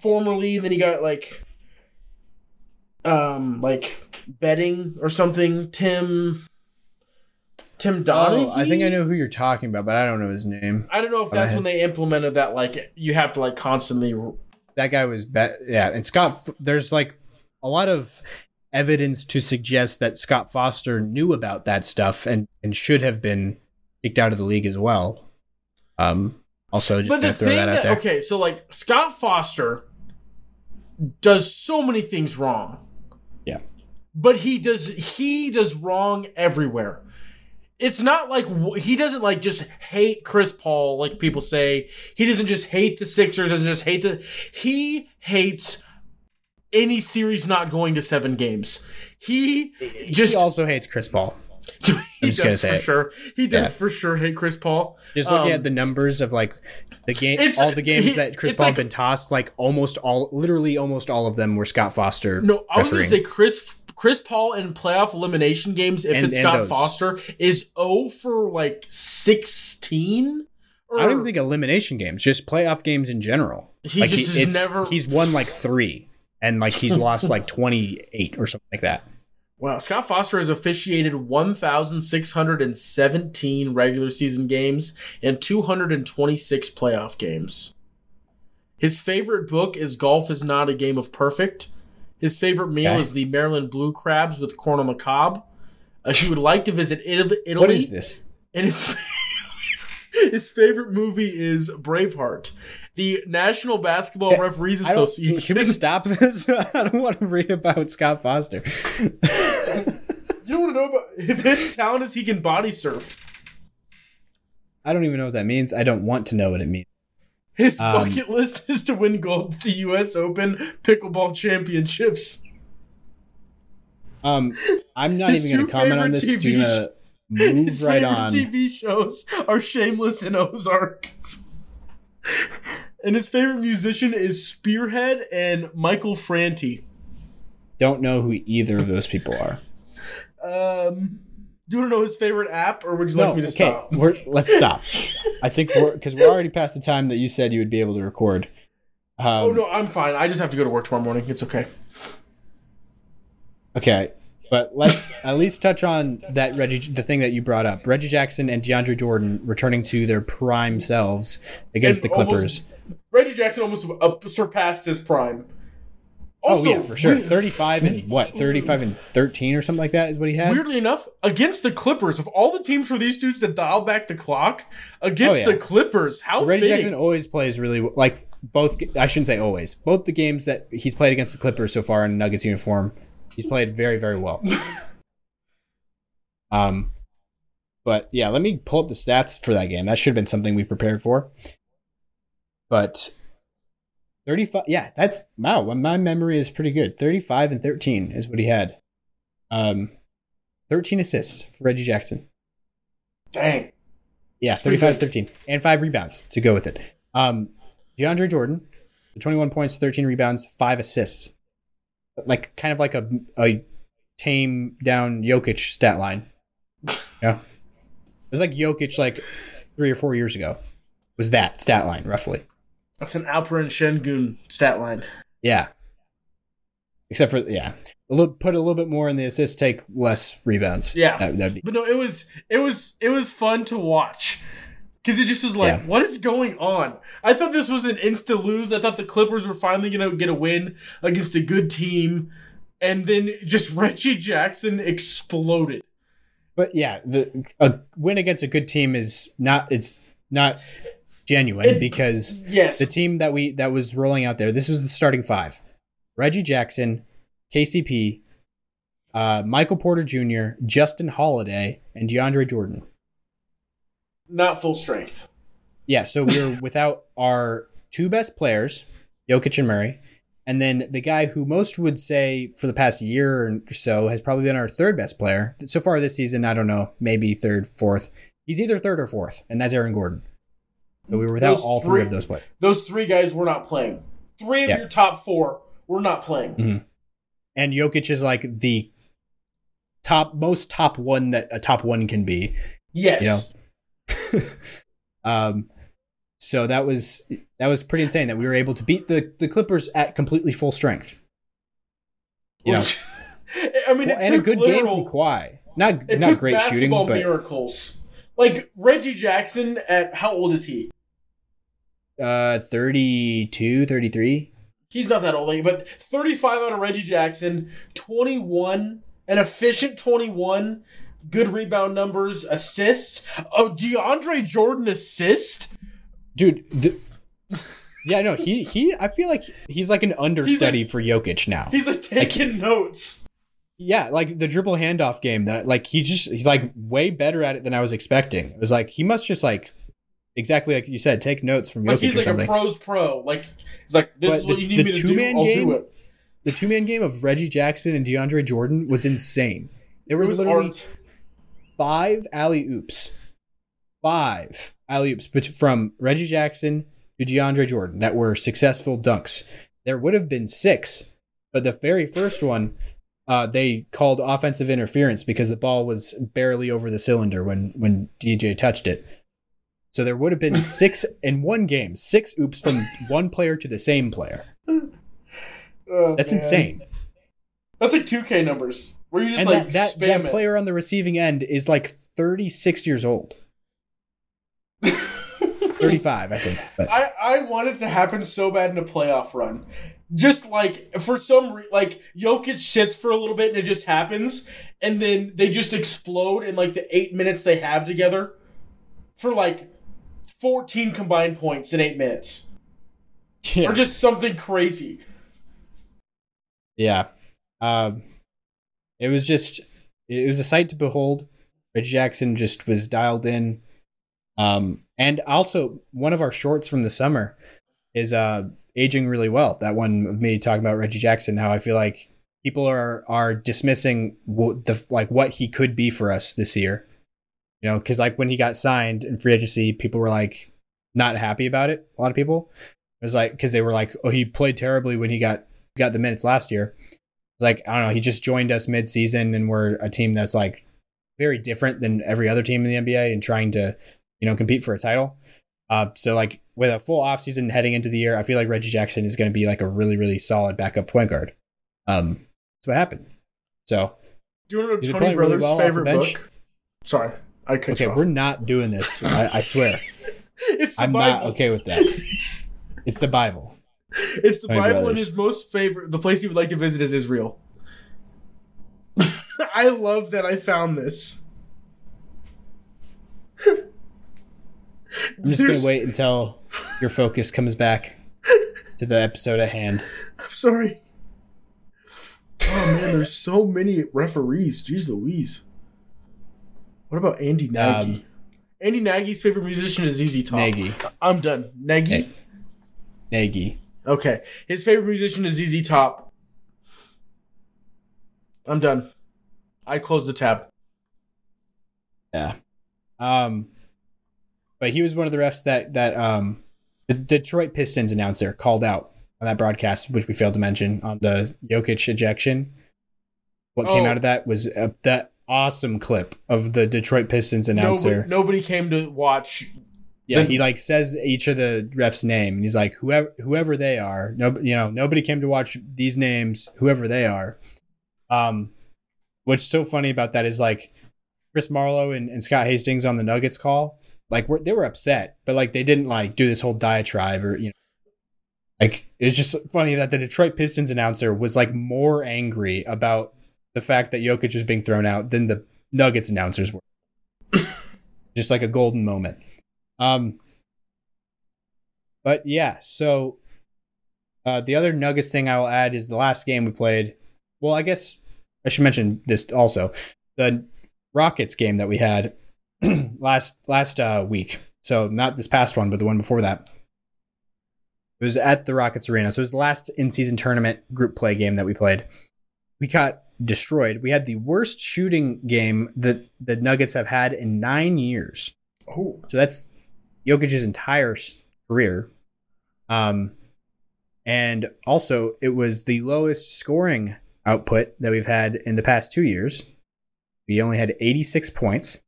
formerly. Then he got like, um, like betting or something. Tim. Tim Donaghy. Oh, I think I know who you're talking about, but I don't know his name. I don't know if that's when they implemented that. Like, you have to like constantly. That guy was bet. Yeah, and Scott. There's like a lot of evidence to suggest that Scott Foster knew about that stuff and and should have been kicked out of the league as well. Um. Also, just But the throw thing that out that there. okay, so like Scott Foster does so many things wrong. Yeah. But he does he does wrong everywhere. It's not like he doesn't like just hate Chris Paul like people say. He doesn't just hate the Sixers, doesn't just hate the he hates any series not going to 7 games. He just he also hates Chris Paul. *laughs* he I'm just gonna does say for sure. He does Yeah. for sure hate Chris Paul. Just looking Um, at the numbers of like the game, all the games he- that Chris Paul like- been tossed, like almost all, literally almost all of them were Scott Foster. No, I was going to say Chris Chris Paul in playoff elimination games. If And- it's and Scott those. Foster, is 0 for like sixteen. I don't even think elimination games, just playoff games in general. He like just has never- He's won like three, and like he's *laughs* lost like twenty eight or something like that. Wow, Scott Foster has officiated 1,617 regular season games and 226 playoff games. His favorite book is Golf is Not a Game of Perfect. His favorite meal Okay. is the Maryland Blue Crabs with corn on the cob. Uh, he would like to visit Italy. Italy What is this? And his *laughs* his favorite movie is Braveheart. The National Basketball Yeah, Referees Association. Can we stop this? *laughs* I don't want to read about Scott Foster. *laughs* You don't want to know about his his talent is he can body surf. I don't even know what that means. I don't want to know what it means. His Um, bucket list *laughs* is to win gold at the U.S. Open pickleball championships. Um, I'm not His even going to comment on this. TV You're gonna move His right on. TV shows are Shameless and Ozark. And his favorite musician is Spearhead and Michael Franti. Don't know who either of those people are. Um, do you want to know his favorite app, or would you No, like me to okay, stop? we're, let's stop. I think we're because we're already past the time that you said you would be able to record. Um, oh no, I'm fine. I just have to go to work tomorrow morning. It's okay. Okay, but let's at least touch on that Reggie, the thing that you brought up: Reggie Jackson and DeAndre Jordan returning to their prime selves against And the almost- Clippers. Reggie Jackson almost uh, surpassed his prime. oh Also, yeah, for sure. we- Thirty-five and what? Thirty-five and thirteen or something like that is what he had. Weirdly enough, against the Clippers, of all the teams for these dudes to dial back the clock, against Oh, yeah. the Clippers, how Reggie fitting. Jackson always plays really like both. I shouldn't say always. Both the games that he's played against the Clippers so far in Nuggets uniform, he's played very very well. *laughs* um, but yeah, let me pull up the stats for that game. That should have been something we prepared for. But thirty-five. Yeah, that's wow. My memory is pretty good. Thirty-five and thirteen is what he had. Um, thirteen assists for Reggie Jackson. Dang. Yeah, pretty 35 good. 13. And five rebounds to go with it. Um, DeAndre Jordan, 21 points, 13 rebounds, five assists. Like, kind of like a, a tame down Jokic stat line. *laughs* Yeah. It was like Jokic, like three or four years ago, was that stat line, roughly. That's an Alperen Sengun stat line. Yeah. Except for, yeah. A little, put a little bit more in the assists, take less rebounds. Yeah. That, be. But no, it was it was it was fun to watch. Cause it just was like, Yeah. what is going on? I thought this was an insta lose. I thought the Clippers were finally gonna get a win against a good team, and then just *laughs* Reggie Jackson exploded. But yeah, the a win against a good team is not it's not genuine It- because Yes, the team that we that was rolling out there, this was the starting five. Reggie Jackson, KCP, uh, Michael Porter Jr., Justin Holiday, and DeAndre Jordan. not full strength. Yeah, so we're without our two best players, Jokic and Murray. And then the guy who most would say for the past year or so has probably been our third best player. So far this season, I don't know, maybe third, fourth. He's either third or fourth, and that's Aaron Gordon. So we were without Those all three, three- of those players. Those three guys were not playing. Three of Yeah. your top four were not playing. Mhm. And Jokic is like the top most top one that a top one can be. Yes. You *laughs* Um so that was that was pretty insane that we were able to beat the, the Clippers at completely full strength. You know, *laughs* I mean, and a good literal, game from Kawhi. Not not great shooting, but miracles. Like Reggie Jackson at how old is he? Uh 32, 33. He's not that old, but 35 out of Reggie Jackson, 21, an efficient 21, good rebound numbers, assist. Oh, DeAndre Jordan assist. Dude, the, yeah, no, he he I feel like he's like an understudy for Jokic now. He's like taking notes. Yeah, like the dribble handoff game that like he's just he's like way better at it than I was expecting. It was like he must just like exactly like you said, take notes from Jokic Like he's like something. a pro's pro. Like he's like, this But is what the- you need me to do. I'll game- do it. the two man game of Reggie Jackson and DeAndre Jordan was insane. There It was, was literally art. five alley oops, five alley oops from Reggie Jackson to DeAndre Jordan that were successful dunks. There would have been six, but the very first one, uh, they called offensive interference because the ball was barely over the cylinder when when DJ touched it. So there would have been *laughs* six in one game, six oops from one player to the same player. Oh, That's man. insane. That's like 2K numbers. Where you just and like that, that, that player on the receiving end is like 36 years old *laughs* 35 i think but I, I want it to happen so bad in a playoff run. Just like for some re- like Jokic sits for a little bit and it just happens, and then they just explode in like the eight minutes they have together for like fourteen combined points in eight minutes, yeah, or just something crazy. yeah. Um, it was just it was a sight to behold. Reggie jackson just was dialed in. Um and also one of our shorts from the summer is uh aging really well. That one of me talking about reggie jackson how i feel like people are are dismissing what the like what he could be for us this year you know because like when he got signed in free agency people were like not happy about it a lot of people. It was like because they were like oh he played terribly when he got got the minutes last year. It's like i don't know he just joined us mid-season and we're a team that's like very different than every other team in the nba and trying to you know compete for a title. Uh, so like with a full offseason heading into the year i feel like reggie jackson is going to be like a really really solid backup point guard. Um that's what happened. So Do you want to know Tony playing really Brothers' well favorite book? Sorry, I cut okay you off. we're not doing this i, I swear *laughs* it's the i'm Bible. not okay with that it's the bible It's the Tony Bible, and his most favorite. The place he would like to visit is Israel. *laughs* I love that I found this. i'm just going to wait until your focus comes back to the episode at hand I'm sorry. Oh man, there's so many referees. Jeez Louise. What about Andy Nagy? Um, Andy Nagy's favorite musician is ZZ Top. Nagy. I'm done. Nagy. Nagy. Okay. His favorite musician is ZZ Top. I'm done. I close the tab. Yeah. Um, but he was one of the refs that that um the Detroit Pistons announcer called out on that broadcast, which we failed to mention on the Jokic ejection. What came Oh. out of that was uh, that awesome clip of the Detroit Pistons announcer. Nobody, nobody came to watch. yeah, the- he like says each of the refs' name, and he's like, whoever whoever they are, no, you know, nobody came to watch these names, whoever they are. Um, what's so funny about that is like Chris Marlow and, and Scott Hastings on the Nuggets call, like were, they were upset, but like they didn't like do this whole diatribe or you know, like it's just funny that the Detroit Pistons announcer was like more angry about the fact that Jokic is being thrown out than the Nuggets announcers were. *laughs* just like a golden moment. Um, but yeah, so uh, the other Nuggets thing I will add is the last game we played. Well, I guess I should mention this also. The Rockets game that we had *clears throat* last last uh, week. So not this past one, but the one before that. It was at the Rockets Arena. So it was the last in season tournament group play game that we played. We got destroyed. We had the worst shooting game that the Nuggets have had in nine years. Oh, So that's Jokic's entire career. Um, and also, it was the lowest scoring output that we've had in the past two years. We only had 86 points.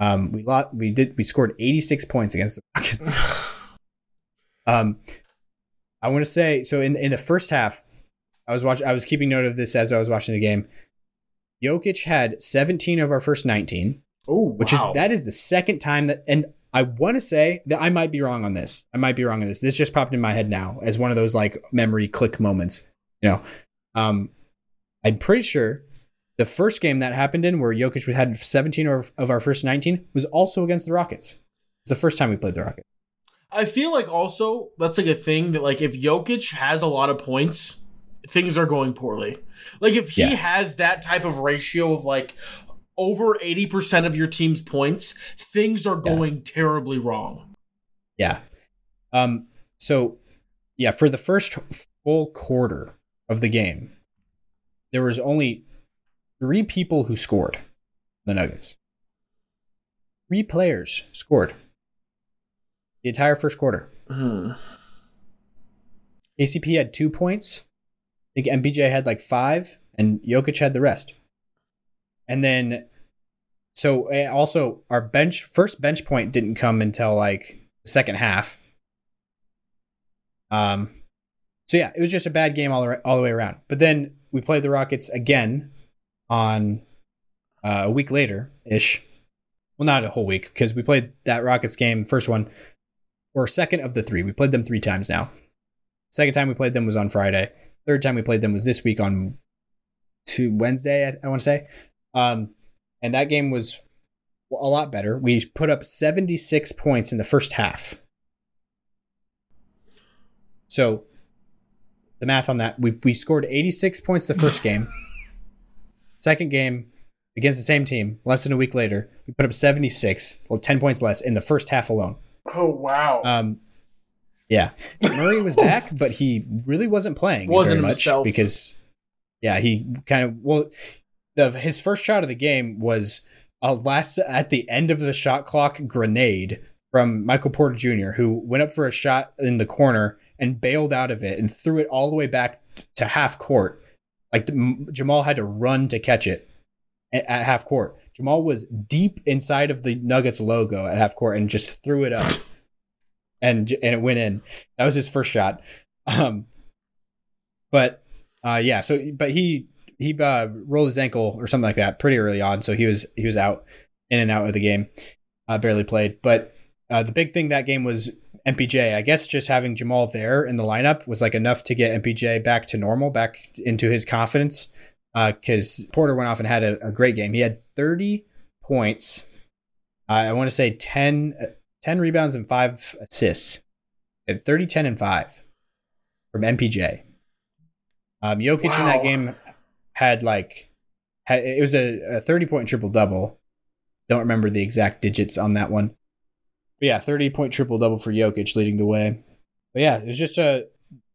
Um, we lot we did we scored 86 points against the Rockets. *laughs* Um, I want to say so in in the first half, I was watching. I was keeping note of this as I was watching the game. Jokic had 17 of our first 19 oh, which is that is the second time that and I want to say that I might be wrong on this. I might be wrong on this. This just popped in my head now as one of those like memory click moments. You know, um, I'm pretty sure the first game that happened in where Jokic had 17 of, of our first 19 was also against the Rockets. It's the first time we played the Rockets. I feel like also that's like a thing that like if Jokic has a lot of points, things are going poorly. Like if he Yeah. has that type of ratio of like over 80% of your team's points, things are Yeah. going terribly wrong. Yeah. Um. So, yeah, for the first full quarter of the game, there was only three people who scored. The Nuggets. Three players scored. The entire first quarter. Hmm. ACP had two points. I think MPJ had like five, and Jokic had the rest. And then, so eh, also our bench first bench point didn't come until like the second half. Um, so yeah, it was just a bad game all the, all the way around. But then we played the Rockets again on uh, a week later ish. Well, not a whole week because we played that Rockets game, first one, or second of the three. We played them three times now. Second time we played them was on Friday. Third time we played them was this week on to Wednesday, I, I want to say. Um, and that game was a lot better. We put up 76 points in the first half. So the math on that, we, we scored 86 points the first game. *laughs* Second game against the same team, less than a week later, we put up 76, well, 10 points less in the first half alone. Oh wow. Um, yeah, Murray was *laughs* back, but he really wasn't playing Wasn't very much himself. because, yeah, he kind of well, the his first shot of the game was a last at the end of the shot clock grenade from Michael Porter Jr., who went up for a shot in the corner and bailed out of it and threw it all the way back to half court. Like M- Jamal had to run to catch it at, at half court. Jamal was deep inside of the Nuggets logo at half court and just threw it up and and it went in. That was his first shot. Um, but uh, yeah, so but he he uh, rolled his ankle or something like that pretty early on, so he was he was out in and out of the game, uh, barely played. But uh, the big thing that game was MPJ. I guess just having Jamal there in the lineup was like enough to get MPJ back to normal, back into his confidence. Because Porter went off and had a, a great game. He had 30 points. Uh, I want to say 10, 10 rebounds and five assists. At 30, 10, and 5 from MPJ. Um, Jokic in that game had like, had, it was a, a 30 point triple double. Don't remember the exact digits on that one. But yeah, 30 point triple double for Jokic leading the way. But yeah, it was just a,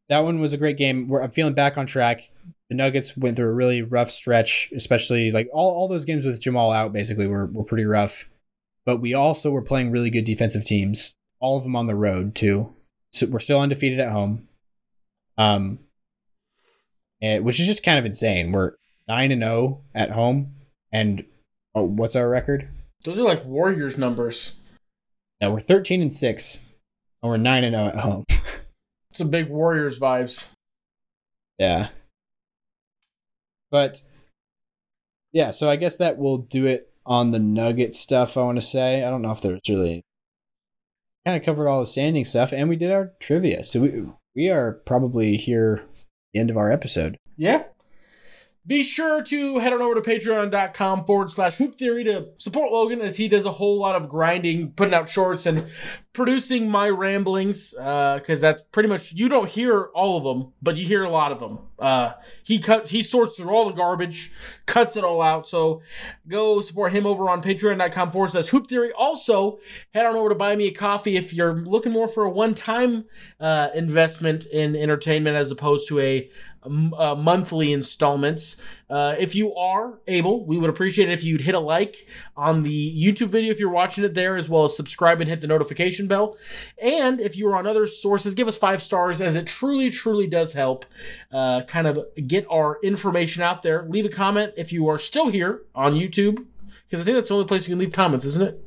that one was a great game. Where I'm feeling back on track. The Nuggets went through a really rough stretch, especially like all, all those games with Jamal out basically were, were pretty rough but we also were playing really good defensive teams, all of them on the road too. So we're still undefeated at home, um, and, which is just kind of insane. We're nine and zero at home, and oh, what's our record? Those are like Warriors numbers. Now we're thirteen and six, and we're nine and zero at home. *laughs* It's a big Warriors vibes. Yeah. But yeah, so I guess that will do it on the Nugget stuff. I want to say I don't know if there's really kind of covered all the standing stuff, and we did our trivia. So we we are probably here end of our episode. Yeah. Be sure to head on over to patreon.com forward slash hoop theory to support Logan as he does a whole lot of grinding, putting out shorts, and producing my ramblings. Because that's pretty much, you don't hear all of them, but you hear a lot of them. Uh, he cuts, he sorts through all the garbage, cuts it all out. So go support him over on patreon.com forward slash hoop theory. Also, head on over to buy me a coffee if you're looking more for a one time uh, investment in entertainment as opposed to a uh, monthly installments. Uh, if you are able, we would appreciate it if you'd hit a like on the YouTube video if you're watching it there, as well as subscribe and hit the notification bell. And if you are on other sources, give us five stars, as it truly, truly does help uh, kind of get our information out there. Leave a comment if you are still here on YouTube, because I think that's the only place you can leave comments, isn't it?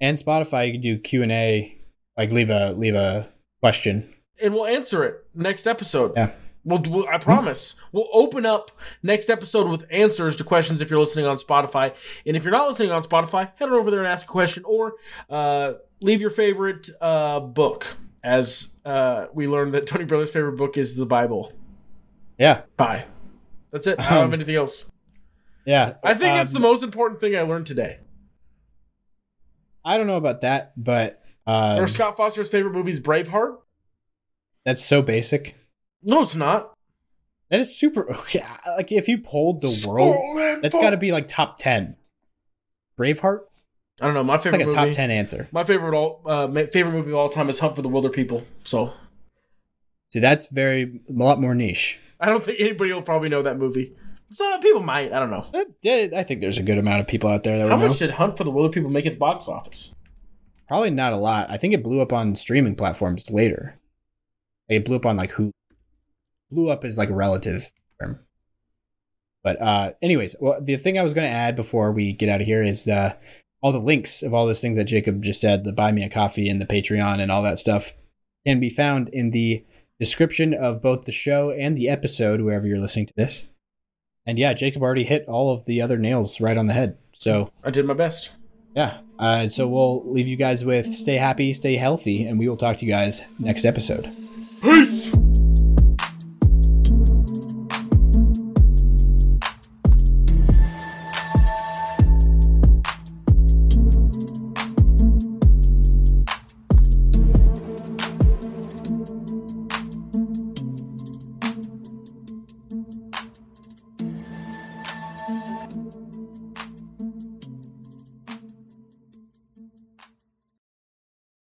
And Spotify, you can do Q and A, like leave a leave a question, and we'll answer it next episode. Yeah. We'll, we'll, I promise. We'll open up next episode with answers to questions if you're listening on Spotify. And if you're not listening on Spotify, head on over there and ask a question or uh, leave your favorite uh, book. As uh, we learned that Tony Brothers' favorite book is the Bible. Yeah. Bye. That's it. I don't have anything else. Yeah. I think um, it's the most important thing I learned today. I don't know about that, but um, Or Scott Foster's favorite movie is Braveheart. that's so basic. No, it's not. That is super. *laughs* Okay, like if you polled the world, that's got to be like top ten. Braveheart. I don't know. My It's favorite like a movie. top ten answer. My favorite all uh, favorite movie of all time is Hunt for the Wilderpeople. So See, that's very a lot more niche. I don't think anybody will probably know that movie. Some people might. I don't know. Uh, yeah, I think there's a good amount of people out there that How would know. much did Hunt for the Wilder People make at the box office? Probably not a lot. I think it blew up on streaming platforms later. It blew up on like who blew up is like a relative term. But uh anyways, well the thing I was gonna add before we get out of here is uh all the links of all those things that Jacob just said, the buy me a coffee and the Patreon and all that stuff can be found in the description of both the show and the episode, wherever you're listening to this. And yeah, Jacob already hit all of the other nails right on the head. So I did my best. yeah. Uh, so we'll leave you guys with stay happy, stay healthy, and we will talk to you guys next episode. Peace.